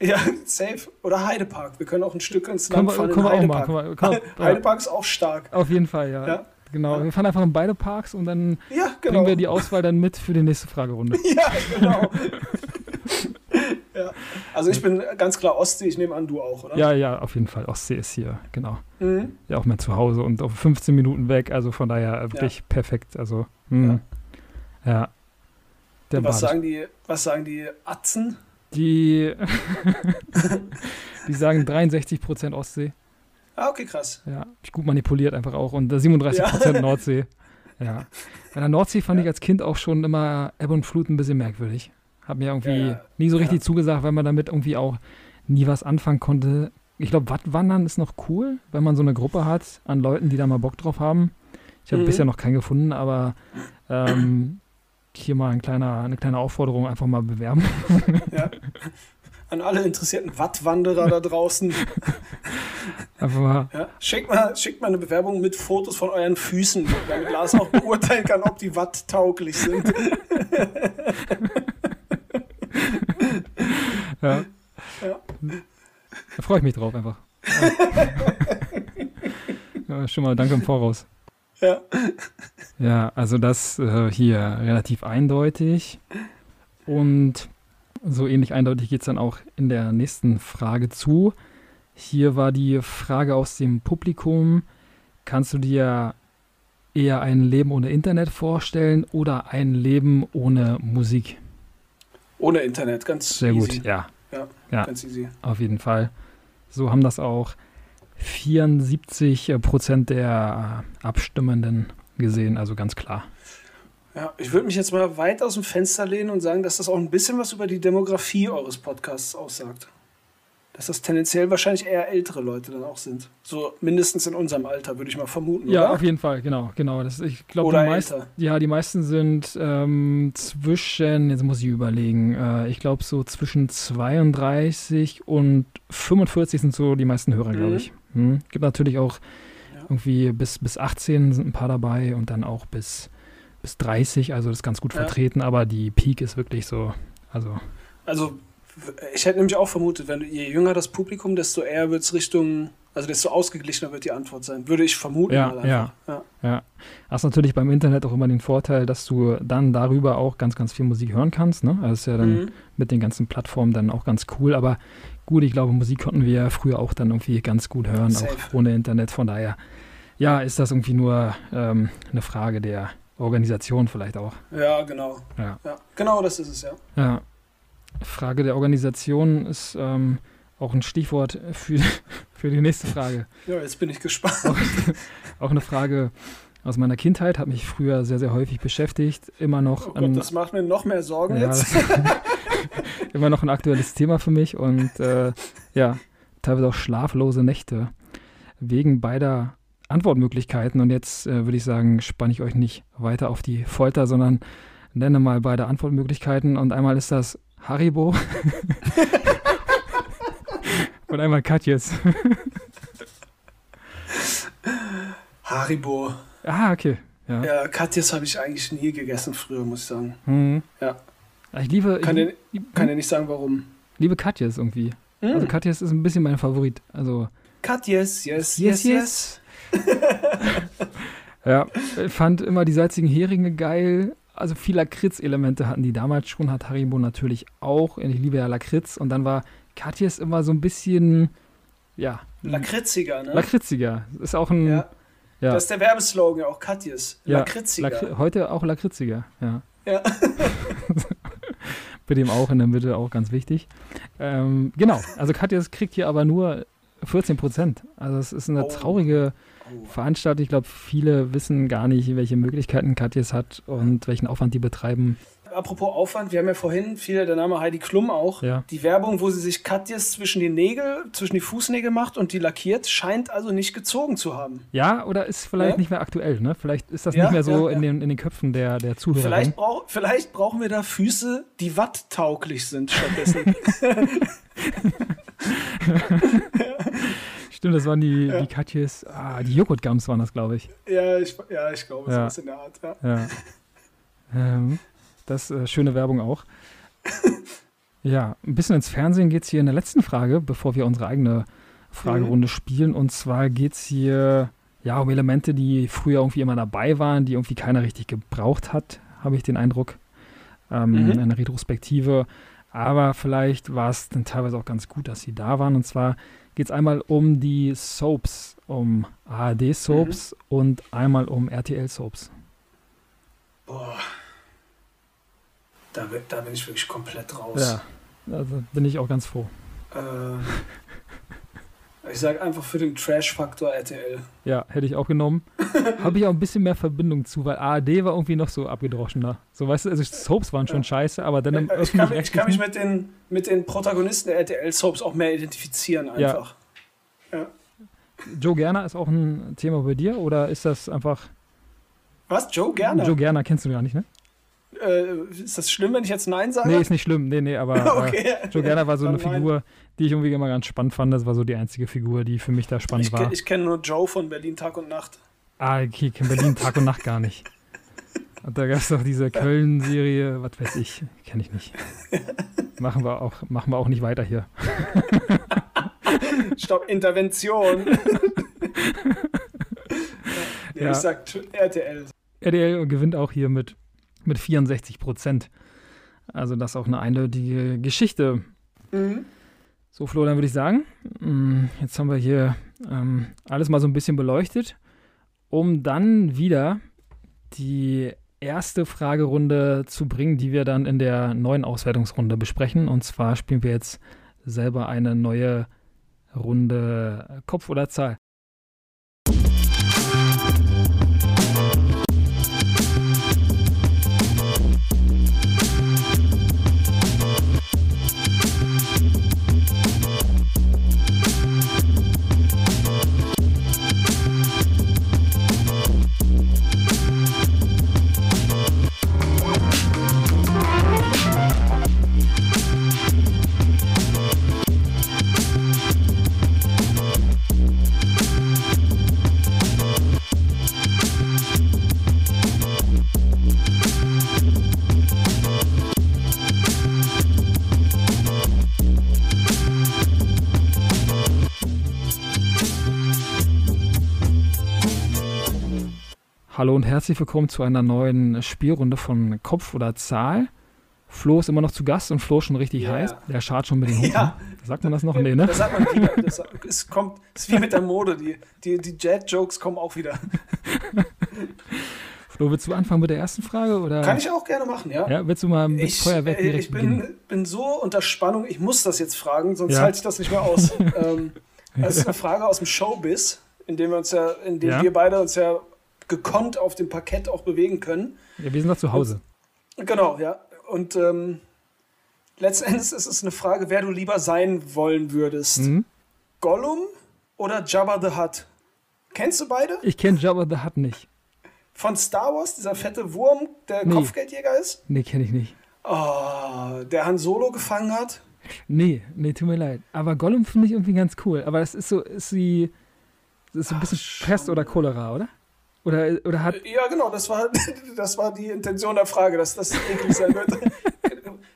Ja, *laughs* safe. Oder Heidepark. Wir können auch ein Stück ins Land fahren. Können wir auch machen. *laughs* Heidepark ist auch stark. Auf jeden Fall, ja. ja. genau. Ja. Wir fahren einfach in beide Parks und dann ja, genau. bringen wir die Auswahl dann mit für die nächste Fragerunde. *laughs* Ja, genau. ja. Also ich bin ganz klar Ostsee, ich nehme an, du auch, oder? Ja, ja, auf jeden Fall. Ostsee ist hier, genau. Mhm. Ja, auch mein Zuhause und auf 15 Minuten weg, also von daher wirklich perfekt. Also, mh. ja. Ja. was, sagen die, was sagen die Atzen? Die, *laughs* die sagen 63% Ostsee. Ah, okay, krass. Ja, ich gut manipuliert einfach auch. Und 37% ja. Nordsee. Ja. Bei der Nordsee fand ja. ich als Kind auch schon immer Ebbe und Flut ein bisschen merkwürdig. Hat mir irgendwie ja, nie so richtig zugesagt, weil man damit irgendwie auch nie was anfangen konnte. Ich glaube, Wattwandern ist noch cool, wenn man so eine Gruppe hat an Leuten, die da mal Bock drauf haben. Ich habe mhm. bisher noch keinen gefunden, aber ähm, hier mal ein kleiner, eine kleine Aufforderung, einfach mal bewerben. *laughs* Ja. An alle interessierten Wattwanderer da draußen. Einfach mal. Ja, schickt, mal, schickt mal eine Bewerbung mit Fotos von euren Füßen, damit Lars auch beurteilen kann, ob die watttauglich sind. *laughs* ja. ja. Da freue ich mich drauf einfach. Ja. *laughs* schon mal danke im Voraus. Ja. Ja, also das äh, hier relativ eindeutig. Und so ähnlich eindeutig geht es dann auch in der nächsten Frage zu. Hier war die Frage aus dem Publikum. Kannst du dir eher ein Leben ohne Internet vorstellen oder ein Leben ohne Musik? Ohne Internet, ganz Sehr easy. gut, ja. ja. Ja, ganz easy. Auf jeden Fall. So haben das auch 74 Prozent der Abstimmenden gesehen, also ganz klar. Ja, ich würde mich jetzt mal weit aus dem Fenster lehnen und sagen, dass das auch ein bisschen was über die Demografie eures Podcasts aussagt. Dass das tendenziell wahrscheinlich eher ältere Leute dann auch sind. So mindestens in unserem Alter, würde ich mal vermuten. Ja, oder? auf jeden Fall, genau, genau. Das, ich glaube, die meisten, ja, die meisten sind ähm, zwischen, jetzt muss ich überlegen, äh, ich glaube so zwischen 32 und 45 sind so die meisten Hörer, mhm. glaube ich. Hm. Gibt natürlich auch ja. irgendwie bis, bis 18 sind ein paar dabei und dann auch bis, bis 30, also das ist ganz gut ja. vertreten, aber die Peak ist wirklich so, also. Also ich hätte nämlich auch vermutet, wenn je jünger das Publikum, desto eher wird es Richtung, also desto ausgeglichener wird die Antwort sein. Würde ich vermuten. Ja, ja, ja, ja. Hast natürlich beim Internet auch immer den Vorteil, dass du dann darüber auch ganz, ganz viel Musik hören kannst. Ne? Also ist ja dann mhm. mit den ganzen Plattformen dann auch ganz cool. Aber gut, ich glaube, Musik konnten wir ja früher auch dann irgendwie ganz gut hören, Safe. auch ohne Internet. Von daher, ja, ist das irgendwie nur ähm, eine Frage der Organisation vielleicht auch. Ja, genau. Ja. ja. Genau, das ist es, ja. Ja. Frage der Organisation ist ähm, auch ein Stichwort für, *laughs* für die nächste Frage. Ja, jetzt bin ich gespannt. Auch, *laughs* auch eine Frage aus meiner Kindheit, hat mich früher sehr, sehr häufig beschäftigt. Immer noch. Oh Gott, an, das macht mir noch mehr Sorgen ja, jetzt. *laughs* *laughs* immer noch ein aktuelles Thema für mich und äh, ja, teilweise auch schlaflose Nächte wegen beider Antwortmöglichkeiten. Und jetzt äh, würde ich sagen, spanne ich euch nicht weiter auf die Folter, sondern nenne mal beide Antwortmöglichkeiten. Und einmal ist das Haribo. *laughs* Und einmal Katjes. Haribo. Ah, okay. Ja, ja Katjes habe ich eigentlich nie gegessen früher, muss ich sagen. Mhm. Ja. Ich liebe. Kann, ich, dir, kann dir nicht sagen, warum. Liebe Katjes irgendwie. Mhm. Also Katjes ist ein bisschen mein Favorit. Also. Katjes, yes, yes, yes. yes. ja, ich fand immer die salzigen Heringe geil also viel Lakritz-Elemente hatten die damals schon, hat Haribo natürlich auch. Ich liebe ja Lakritz. Und dann war Katjes immer so ein bisschen, ja. Lakritziger, ne? Lakritziger. Ist auch ein. Ja. ja. Das ist der Werbeslogan, auch Katjes. Ja. Lakritziger. Lakri heute auch Lakritziger, ja. Ja. *laughs* Bei dem auch in der Mitte auch ganz wichtig. Ähm, genau, also Katjes kriegt hier aber nur 14 Prozent. Also es ist eine oh. traurige veranstaltet. Ich glaube, viele wissen gar nicht, welche Möglichkeiten Katjes hat und welchen Aufwand die betreiben. Apropos Aufwand, wir haben ja vorhin, viel der Name Heidi Klum auch, ja. die Werbung, wo sie sich Katjes zwischen die Nägel, zwischen die Fußnägel macht und die lackiert, scheint also nicht gezogen zu haben. Ja, oder ist vielleicht ja? nicht mehr aktuell, ne? Vielleicht ist das ja, nicht mehr so in, den, in den Köpfen der, der Zuhörer. Vielleicht, brauch, vielleicht brauchen wir da Füße, die watttauglich sind stattdessen. *laughs* Stimmt, das waren die, ja. die Katjes, ah, die Joghurtgums waren das, glaube ich. Ja, ich, ja, ich glaube, ja. so in der Art, ja. ja. *laughs* Ähm, das äh, schöne Werbung auch. ja, ein bisschen ins Fernsehen geht es hier in der letzten Frage, bevor wir unsere eigene Fragerunde mhm. spielen. Und zwar geht es hier ja, um Elemente, die früher irgendwie immer dabei waren, die irgendwie keiner richtig gebraucht hat, habe ich den Eindruck. Ähm, mhm. Eine Retrospektive. Aber vielleicht war es dann teilweise auch ganz gut, dass sie da waren. Und zwar geht es einmal um die Soaps, um ARD-Soaps mhm. und einmal um RTL-Soaps. Boah. Da, da, bin ich wirklich komplett raus. Ja, also bin ich auch ganz froh. Äh, ich sage einfach für den Trash-Faktor RTL. Ja, hätte ich auch genommen. *laughs* Habe ich auch ein bisschen mehr Verbindung zu, weil ARD war irgendwie noch so abgedroschener. So, weißt du, also Soaps waren schon ja. scheiße, aber dann im ich kann, ich kann mich mit den, mit den Protagonisten der RTL-Soaps auch mehr identifizieren einfach. Ja. ja. Joe Gerner ist auch ein Thema bei dir oder ist das einfach. Was? Joe Gerner? Joe Gerner kennst du gar nicht, ne? Äh, ist das schlimm, wenn ich jetzt Nein sage? Nee, ist nicht schlimm. Nee, nee, aber *laughs* okay. äh, Joe Gerner war so eine Figur, die ich irgendwie immer ganz spannend fand. Das war so die einzige Figur, die für mich da spannend ich, war. Ich kenne nur Joe von Berlin Tag und Nacht. Ah, okay, ich kenne Berlin Tag und Nacht gar nicht. *laughs* Und da gab es doch diese Köln-Serie, was weiß ich, kenne ich nicht. *laughs* Machen wir, auch, machen wir auch nicht weiter hier. Stopp, Intervention. ja, ja. Ich sag RTL. RTL gewinnt auch hier mit mit 64 Prozent. Also das ist auch eine eindeutige Geschichte. Mhm. So, Flo, dann würde ich sagen, mm, jetzt haben wir hier ähm, alles mal so ein bisschen beleuchtet, um dann wieder die erste Fragerunde zu bringen, die wir dann in der neuen Auswertungsrunde besprechen. Und zwar spielen wir jetzt selber eine neue Runde Kopf oder Zahl. Hallo und herzlich willkommen zu einer neuen Spielrunde von Kopf oder Zahl. Flo ist immer noch zu Gast und Flo schon richtig yeah. heiß. Der schart schon mit den Hunden. Ja. Sagt man das noch? Nee, ne? Das sagt man wieder. Das, es kommt, ist wie mit der Mode. Die, die, die Jet-Jokes kommen auch wieder. *laughs* Flo, willst du anfangen mit der ersten Frage? Oder? Kann ich auch gerne machen, ja. Ja, willst du mal mit Feuerwerk direkt Ich bin, bin, so unter Spannung, ich muss das jetzt fragen, sonst ja. halte ich das nicht mehr aus. *laughs* ähm, das ist eine Frage aus dem Showbiz, in dem wir uns ja, in dem ja. wir beide uns ja gekonnt auf dem Parkett auch bewegen können. Ja, wir sind noch zu Hause. Und, genau, ja. Und ähm, letztendlich ist es eine Frage, wer du lieber sein wollen würdest. Mhm. Gollum oder Jabba the Hutt? Kennst du beide? Ich kenne Jabba the Hutt nicht. Von Star Wars, dieser fette Wurm, der nee. Kopfgeldjäger ist? Nee, kenne ich nicht. Oh, der Han Solo gefangen hat? Nee, nee, tut mir leid. Aber Gollum finde ich irgendwie ganz cool. Aber das ist so, ist wie, das ist so ein bisschen Ach, Pest oder Cholera, oder? Oder, oder hat. Ja, genau, das war, *laughs* das war die Intention der Frage, dass das eklig sein wird. *laughs*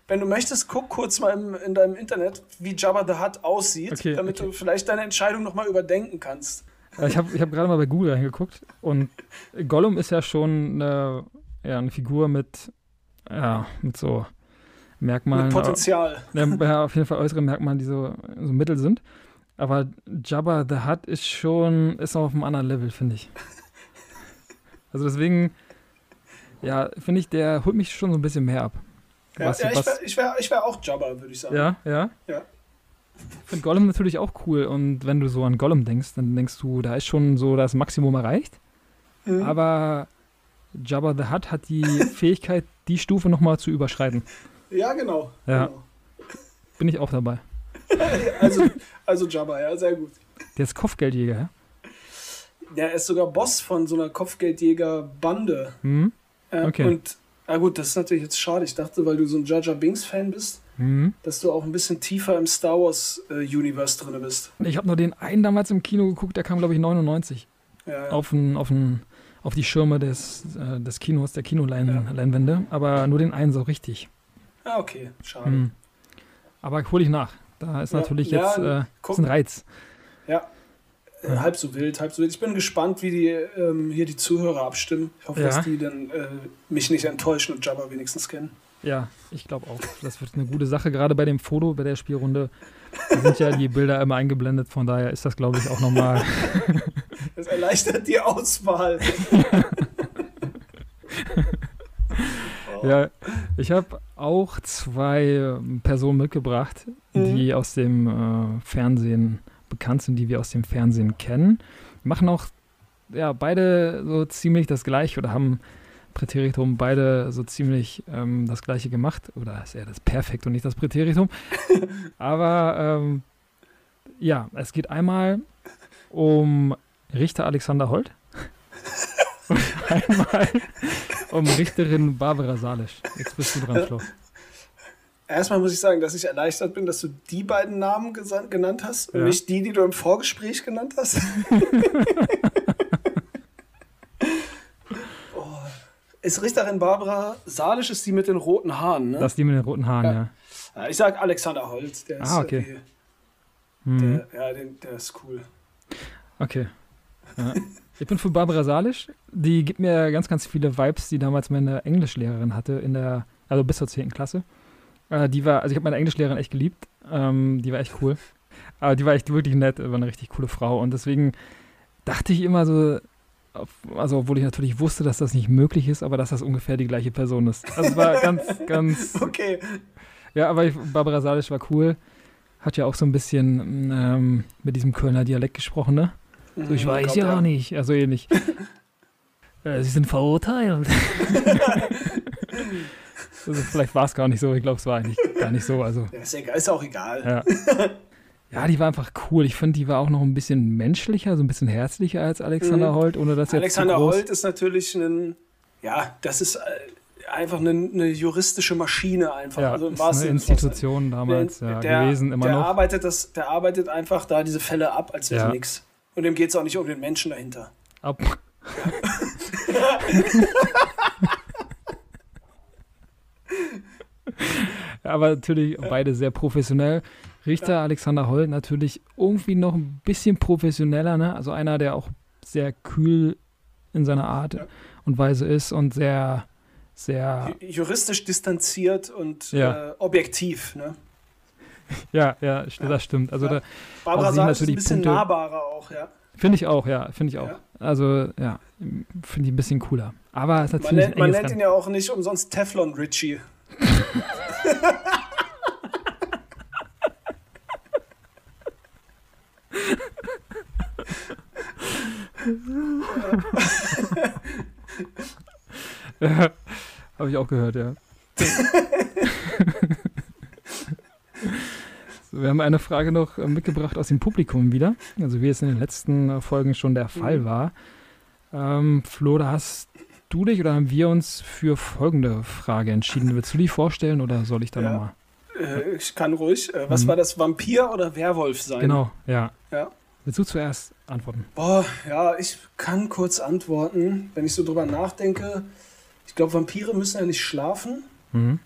Wenn du möchtest, guck kurz mal im, in deinem Internet, wie Jabba the Hutt aussieht, okay, damit okay. du vielleicht deine Entscheidung nochmal überdenken kannst. Ich habe ich hab gerade mal bei Google reingeguckt und Gollum ist ja schon eine, ja, eine Figur mit, ja, mit so Merkmalen. Mit Potenzial. Ja, auf jeden Fall äußere Merkmale, die so, so mittel sind. Aber Jabba the Hutt ist schon, ist noch auf einem anderen Level, finde ich. Also deswegen, ja, finde ich, der holt mich schon so ein bisschen mehr ab. Ja, was, ja ich wäre ich wär, ich wär auch Jabba, würde ich sagen. Ja, ja. Ja. Ich finde Gollum natürlich auch cool und wenn du so an Gollum denkst, dann denkst du, da ist schon so das Maximum erreicht. Mhm. Aber Jabba the Hutt hat die *laughs* Fähigkeit, die Stufe nochmal zu überschreiten. Ja, genau. Ja. Genau. Bin ich auch dabei. *laughs* also, also Jabba, ja, sehr gut. Der ist Kopfgeldjäger, ja? Der ist sogar Boss von so einer Kopfgeldjäger-Bande. Mhm. Okay. Und, na gut, das ist natürlich jetzt schade. Ich dachte, weil du so ein Jar Jar Binks-Fan bist, mhm. dass du auch ein bisschen tiefer im Star Wars-Universe äh, drin bist. Ich habe nur den einen damals im Kino geguckt, der kam, glaube ich, 99. Ja, ja. Auf, ein, auf, ein, auf die Schirme des, äh, des Kinos, der Kinoleinwände. Ja. Aber nur den einen so richtig. Ah, okay, schade. Mhm. Aber hole ich nach. Da ist natürlich jetzt äh, ist ein Reiz. Äh, halb so wild, halb so wild. Ich bin gespannt, wie die ähm, hier die Zuhörer abstimmen. Ich hoffe, Ja. dass die dann äh, mich nicht enttäuschen und Jabba wenigstens kennen. Ja, ich glaube auch. Das wird eine gute Sache, gerade bei dem Foto, bei der Spielrunde. Da sind ja die Bilder immer eingeblendet, von daher ist das, glaube ich, auch nochmal. *laughs* Das erleichtert die Auswahl. *laughs* ja, ich habe auch zwei Personen mitgebracht, die aus dem äh, Fernsehen bekannt sind, die wir aus dem Fernsehen kennen. Machen auch ja, beide so ziemlich das gleiche oder haben Präteritum beide so ziemlich ähm, das gleiche gemacht. Oder ist eher das Perfekt und nicht das Präteritum. *laughs* Aber ähm, ja, es geht einmal um Richter Alexander Holt *laughs* und einmal um Richterin Barbara Salisch. Jetzt bist du dran, Flo. Erstmal muss ich sagen, dass ich erleichtert bin, dass du die beiden Namen genannt hast und Ja. nicht die, die du im Vorgespräch genannt hast. *laughs* oh. Ist Richterin Barbara Salisch ist die mit den roten Haaren, ne? Das ist die mit den roten Haaren, Ja. ja. Ich sag Alexander Holt. Der ist, Ah, okay. äh, Mhm. die, der, ja, den, der ist cool. Okay. *laughs* Ja. Ich bin für Barbara Salisch. Die gibt mir ganz, ganz viele Vibes, die damals meine Englischlehrerin hatte, in der, also bis zur 10. Klasse. Äh, die war, also ich habe meine Englischlehrerin echt geliebt. Ähm, die war echt cool. Aber die war echt wirklich nett, war eine richtig coole Frau. Und deswegen dachte ich immer so, also obwohl ich natürlich wusste, dass das nicht möglich ist, aber dass das ungefähr die gleiche Person ist. Also es war *laughs* ganz, ganz Okay. ja, aber ich, Barbara Salisch war cool. Hat ja auch so ein bisschen ähm, mit diesem Kölner Dialekt gesprochen, ne? So, ich Mhm, weiß ja nicht. Also ähnlich. *laughs* äh, Sie sind verurteilt. *laughs* also, vielleicht war es gar nicht so. Ich glaube, es war eigentlich gar nicht so. Also, Ja, ist, egal, ist auch egal. ja. ja, die war einfach cool. Ich finde, die war auch noch ein bisschen menschlicher, so ein bisschen herzlicher als Alexander Mhm. Holt, ohne dass jetzt Alexander Holt ist natürlich ein, ja, das ist äh, einfach eine, eine juristische Maschine einfach. ja, also im ist eine. Institution damals Der- ja, der, gewesen, immer der noch. Arbeitet das, der arbeitet einfach da diese Fälle ab, als wäre Ja. nichts. Und dem geht es auch nicht um den Menschen dahinter. Ab. *laughs* *laughs* *laughs* Ja, *laughs* Aber natürlich beide sehr professionell. Richter Alexander Holt natürlich irgendwie noch ein bisschen professioneller, ne? Also einer, der auch sehr kühl in seiner Art Ja. und Weise ist und sehr, sehr, Ju- Juristisch distanziert und Ja. äh, objektiv. Ne? *laughs* ja, ja, das stimmt. Also Ja. da Barbara Salisch ist ein bisschen Punkte- nahbarer auch, ja. Finde ich auch, ja, finde ich auch. Ja. Also ja, finde ich ein bisschen cooler. Aber es ist Man natürlich nennt, ein man nennt ihn ja auch nicht umsonst Teflon Richie. *laughs* *laughs* Ja, habe ich auch gehört, ja. *laughs* wir haben eine Frage noch äh, mitgebracht aus dem Publikum wieder. Also wie es in den letzten äh, Folgen schon der Fall Mhm. war. Ähm, Flo, da hast du dich oder haben wir uns für folgende Frage entschieden? Willst du die vorstellen oder soll ich da Ja. nochmal? Äh, ich kann ruhig. Was Mhm. war das? Vampir oder Werwolf sein? Genau, ja. Ja. Willst du zuerst antworten? Boah, ja, ich kann kurz antworten. Wenn ich so drüber nachdenke, ich glaube, Vampire müssen ja nicht schlafen. Mhm.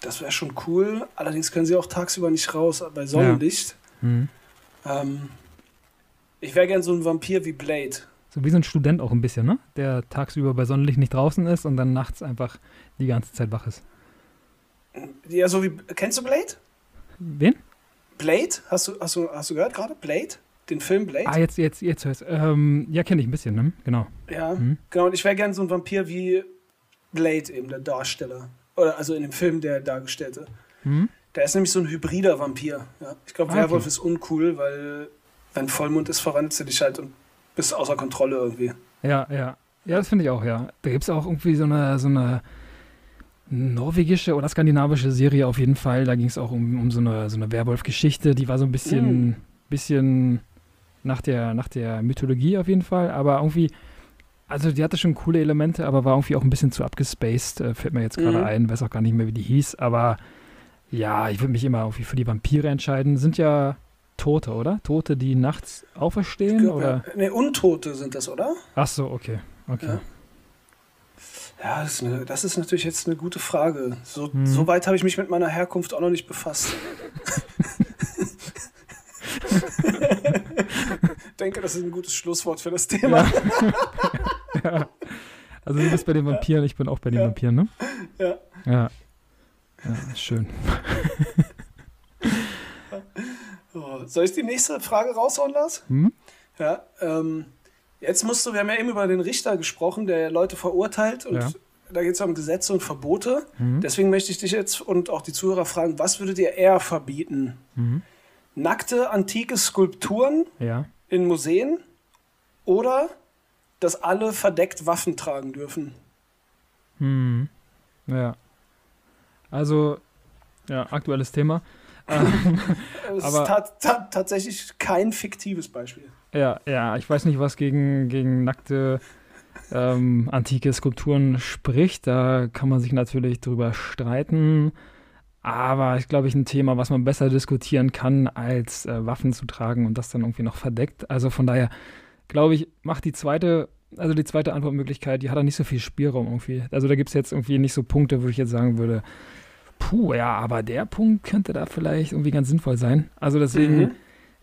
Das wäre schon cool. Allerdings können sie auch tagsüber nicht raus bei Sonnenlicht. Mhm. Ähm, ich wäre gern so ein Vampir wie Blade. So wie so ein Student auch ein bisschen, ne? Der tagsüber bei Sonnenlicht nicht draußen ist und dann nachts einfach die ganze Zeit wach ist. Ja, so wie. Kennst du Blade? Wen? Blade? Hast du, hast du, hast du gehört gerade? Blade? Den Film Blade? Ah, jetzt, jetzt, jetzt hörst ähm, Ja, kenne ich ein bisschen, ne? Genau. Ja, Mhm. genau. Und ich wäre gern so ein Vampir wie Blade, eben der Darsteller. Oder also in dem Film der Dargestellte. Mhm. Der ist nämlich so ein hybrider Vampir. Ja. Ich glaube, Ah, Werwolf okay. ist uncool, weil wenn Vollmond ist, verwandelst du dich halt und bist außer Kontrolle irgendwie. Ja, ja. Ja, das finde ich auch, ja. Da gibt es auch irgendwie so eine, so eine norwegische oder skandinavische Serie auf jeden Fall. Da ging es auch um, um so eine, so eine Werwolf-Geschichte. Die war so ein bisschen, Mm. bisschen nach der, nach der Mythologie auf jeden Fall. Aber irgendwie, also die hatte schon coole Elemente, aber war irgendwie auch ein bisschen zu abgespaced. Äh, fällt mir jetzt gerade Mhm. ein, weiß auch gar nicht mehr, wie die hieß. Aber ja, ich würde mich immer irgendwie für die Vampire entscheiden. Sind ja Tote, oder? Tote, die nachts auferstehen? oder? Ne, Untote sind das, oder? Ach so, okay. Okay. Ja. Ja, das ist, eine, das ist natürlich jetzt eine gute Frage. So, Mhm. so weit habe ich mich mit meiner Herkunft auch noch nicht befasst. *laughs* denke, das ist ein gutes Schlusswort für das Thema. Ja. *laughs* ja. *laughs* Also du bist bei den Vampiren, ich bin auch bei den Vampiren, ne? Ja. Ja. Ja, schön. *laughs* So, soll ich die nächste Frage raushauen, Lars? Hm? Ja, ähm, jetzt musst du, wir haben ja eben über den Richter gesprochen, der Leute verurteilt und Ja. da geht es um Gesetze und Verbote. Mhm. Deswegen möchte ich dich jetzt und auch die Zuhörer fragen, was würdet ihr eher verbieten? Mhm. Nackte antike Skulpturen Ja. in Museen oder dass alle verdeckt Waffen tragen dürfen? Hm. Ja. Also, ja, aktuelles Thema. *laughs* Ähm, Es ist ta ta tatsächlich kein fiktives Beispiel. ja, ja, ich weiß nicht, was gegen, gegen nackte ähm, antike Skulpturen spricht. Da kann man sich natürlich drüber streiten. Aber ich glaube, ich ein Thema, was man besser diskutieren kann, als äh, Waffen zu tragen und das dann irgendwie noch verdeckt. Also von daher glaube ich, macht die zweite, also die zweite Antwortmöglichkeit, die hat da nicht so viel Spielraum irgendwie. Also da gibt es jetzt irgendwie nicht so Punkte, wo ich jetzt sagen würde, puh, ja, aber der Punkt könnte da vielleicht irgendwie ganz sinnvoll sein. Also deswegen, Mhm.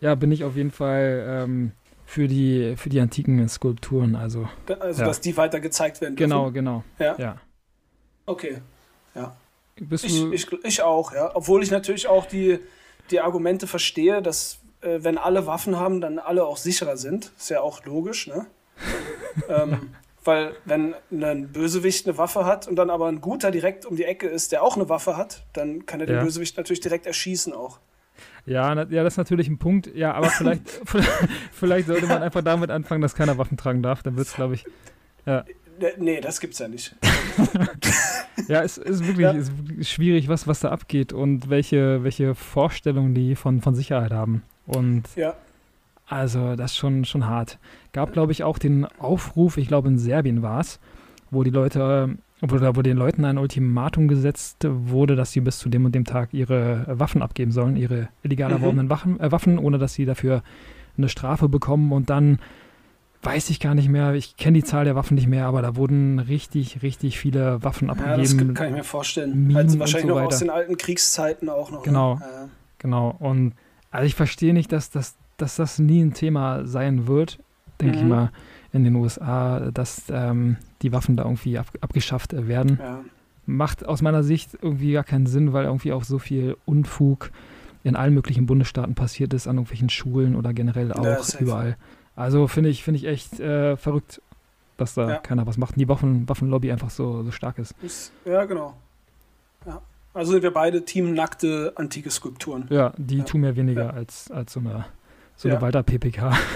ja, bin ich auf jeden Fall ähm, für, die, für die antiken Skulpturen. Also Also, Ja. dass die weiter gezeigt werden dürfen. genau, genau. Ja. Ja. Okay. Ja. Bist Ich, ich, ich auch, ja. Obwohl ich natürlich auch die, die Argumente verstehe, dass äh, wenn alle Waffen haben, dann alle auch sicherer sind. Ist ja auch logisch, ne? *laughs* ähm, weil wenn ein Bösewicht eine Waffe hat und dann aber ein Guter direkt um die Ecke ist, der auch eine Waffe hat, dann kann er den Ja. Bösewicht natürlich direkt erschießen auch. ja, na, ja, das ist natürlich ein Punkt. Ja, aber vielleicht, *laughs* *laughs* vielleicht sollte man einfach damit anfangen, dass keiner Waffen tragen darf. Dann wird es, glaube ich, Ne- Nee, das gibt's ja nicht. Ja, es ist wirklich, Ja. ist wirklich schwierig, was, was da abgeht und welche, welche Vorstellungen die von, von Sicherheit haben. Und Ja. also das ist schon, schon hart. Gab, glaube ich, auch den Aufruf, ich glaube in Serbien war es, wo die Leute, wo, wo den Leuten ein Ultimatum gesetzt wurde, dass sie bis zu dem und dem Tag ihre Waffen abgeben sollen, ihre illegal Mhm. erworbenen Waffen, äh, Waffen, ohne dass sie dafür eine Strafe bekommen und dann weiß ich gar nicht mehr, ich kenne die Zahl der Waffen nicht mehr, aber da wurden richtig, richtig viele Waffen Ja, das abgegeben. kann ich mir vorstellen. Minen Also wahrscheinlich so noch aus den alten Kriegszeiten auch noch. Genau. Ne? Ja. Genau. Und also ich verstehe nicht, dass, dass, dass das nie ein Thema sein wird, denke ich Mhm. mal, in den USA, dass ähm, die Waffen da irgendwie ab, abgeschafft äh, werden. Ja. Macht aus meiner Sicht irgendwie gar keinen Sinn, weil irgendwie auch so viel Unfug in allen möglichen Bundesstaaten passiert ist, an irgendwelchen Schulen oder generell auch Ja, überall. Also finde ich, finde ich echt äh, verrückt, dass da Ja. keiner was macht und die Waffen, Waffenlobby einfach so, so stark ist. Ist, ja, genau. Also sind wir beide Team nackte antike Skulpturen. Ja, die Ja. tun mir weniger Ja. als, als so eine, so eine weiter PPK. *laughs*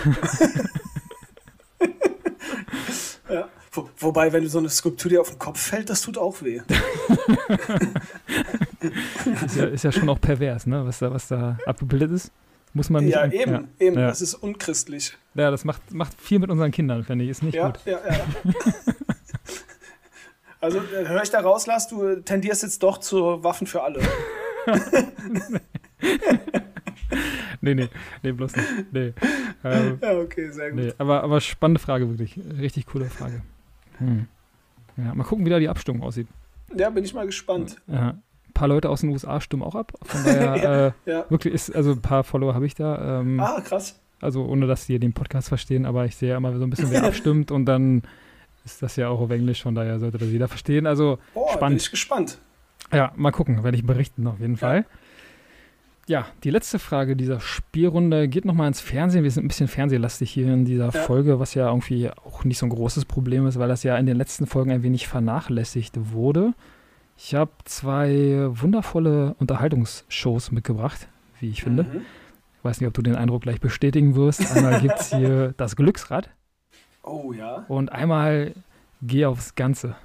*laughs* Ja. Wo, wobei, wenn du so eine Skulptur dir auf den Kopf fällt, das tut auch weh. *laughs* ist, ja, ist ja schon auch pervers, ne? Was da, was da abgebildet ist. Muss man nicht. ja, eben, Ja, eben. Ja. Das ist unchristlich. ja das macht, macht viel mit unseren Kindern, finde ich. Ist nicht Ja, gut. ja, ja. Also äh, höre ich da raus, Lars, du tendierst jetzt doch zu Waffen für alle. *laughs* Nee, nee, nee, bloß nicht. Nee. Ähm, Ja, okay, sehr gut. nee. Aber, aber spannende Frage, wirklich. Richtig coole Frage. Hm. Ja, mal gucken, wie da die Abstimmung aussieht. Ja, bin ich mal gespannt. Ja. Ein paar Leute aus den USA stimmen auch ab. Von daher, *laughs* äh, Ja. wirklich ist, also ein paar Follower habe ich da. Ähm, Ah, krass. Also ohne, dass die den Podcast verstehen, aber ich sehe ja immer so ein bisschen, wer *laughs* abstimmt und dann ist das ja auch auf Englisch, von daher sollte das jeder verstehen. Also bin Spannend. ich gespannt. ja, mal gucken, werde ich berichten auf jeden Ja. Fall. Ja, die letzte Frage dieser Spielrunde geht nochmal ins Fernsehen. Wir sind ein bisschen fernsehlastig hier in dieser Ja. Folge, was ja irgendwie auch nicht so ein großes Problem ist, weil das ja in den letzten Folgen ein wenig vernachlässigt wurde. Ich habe zwei wundervolle Unterhaltungsshows mitgebracht, wie ich finde. Mhm. Ich weiß nicht, ob du den Eindruck gleich bestätigen wirst. Einmal gibt es hier *laughs* das Glücksrad Oh ja. und einmal Geh aufs Ganze.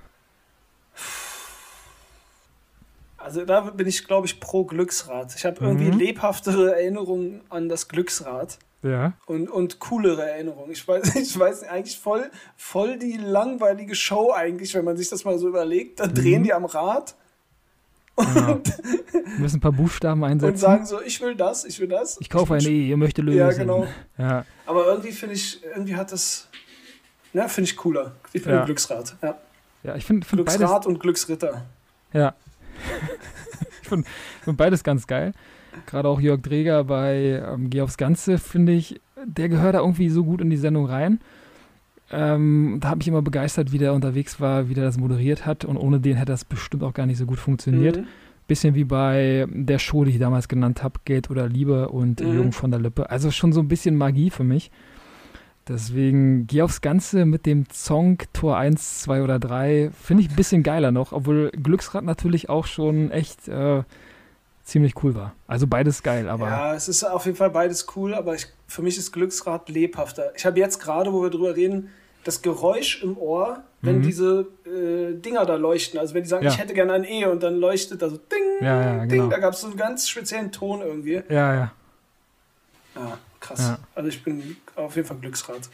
Also da bin ich, glaube ich, pro Glücksrad. Ich habe irgendwie Mhm. lebhaftere Erinnerungen an das Glücksrad Ja. und, und coolere Erinnerungen. Ich weiß, *laughs* ich weiß eigentlich voll, voll die langweilige Show eigentlich, wenn man sich das mal so überlegt. Da drehen Mhm. die am Rad. Wir müssen ein paar Buchstaben *laughs* und einsetzen. sagen so, ich will das, ich will das. ich kaufe eine will- E, ihr möchte lösen. Ja, genau. Ja, Aber irgendwie finde ich, irgendwie hat das, na, finde ich cooler. Ich bin Ja. ein Glücksrad. Ja. ja ich finde find beides, Glücksrad und Glücksritter. ja. *laughs* ich finde find beides ganz geil. Gerade auch Jörg Dreger bei ähm, Geh aufs Ganze, finde ich, der gehört da irgendwie so gut in die Sendung rein. Ähm, da habe ich immer begeistert, wie der unterwegs war, wie der das moderiert hat. Und ohne den hätte das bestimmt auch gar nicht so gut funktioniert. Mhm. Bisschen wie bei der Show, die ich damals genannt habe, Geld oder Liebe und mhm. Jung von der Lippe. Also schon so ein bisschen Magie für mich. Deswegen geh aufs Ganze mit dem Song Tor 1, 2 oder 3. Finde ich ein bisschen geiler noch, obwohl Glücksrad natürlich auch schon echt äh, ziemlich cool war. Also beides geil, aber. Ja, es ist auf jeden Fall beides cool, aber ich, für mich ist Glücksrad lebhafter. Ich habe jetzt gerade, wo wir drüber reden, das Geräusch im Ohr, wenn mhm. diese äh, Dinger da leuchten. Also wenn die sagen, ja. ich hätte gerne ein E und dann leuchtet da so Ding, ja, ja, Ding, genau. da gab es so einen ganz speziellen Ton irgendwie. Ja, ja. Ja, krass. Ja. Also ich bin auf jeden Fall Glücksrad.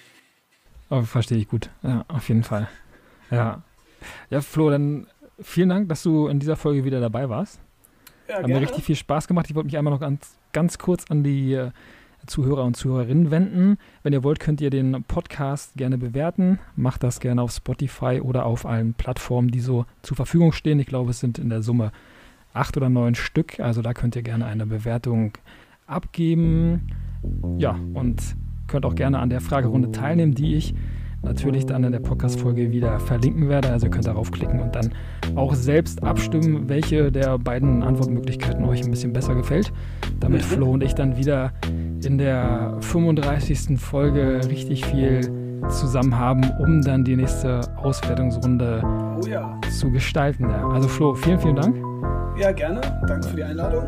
Oh, verstehe ich gut. Ja, auf jeden Fall. Ja. Ja, Flo, dann vielen Dank, dass du in dieser Folge wieder dabei warst. Ja, Hat gerne. mir richtig viel Spaß gemacht. Ich wollte mich einmal noch ganz, ganz kurz an die äh, Zuhörer und Zuhörerinnen wenden. Wenn ihr wollt, könnt ihr den Podcast gerne bewerten. Macht das gerne auf Spotify oder auf allen Plattformen, die so zur Verfügung stehen. Ich glaube, es sind in der Summe acht oder neun Stück. Also da könnt ihr gerne eine Bewertung abgeben. Ja, und könnt auch gerne an der Fragerunde teilnehmen, die ich natürlich dann in der Podcast-Folge wieder verlinken werde. Also ihr könnt darauf klicken und dann auch selbst abstimmen, welche der beiden Antwortmöglichkeiten euch ein bisschen besser gefällt. Damit mhm. Flo und ich dann wieder in der 35. Folge richtig viel zusammen haben, um dann die nächste Auswertungsrunde oh ja. zu gestalten. Also Flo, vielen, vielen Dank. Ja, gerne. Danke für die Einladung.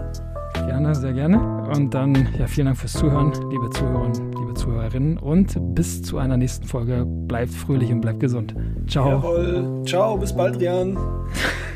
Gerne, sehr gerne. Und dann, ja, vielen Dank fürs Zuhören, liebe Zuhörer, liebe Zuhörerinnen. Und bis zu einer nächsten Folge. Bleibt fröhlich und bleibt gesund. Ciao. Jawohl. Ciao, bis bald, Rian. *laughs*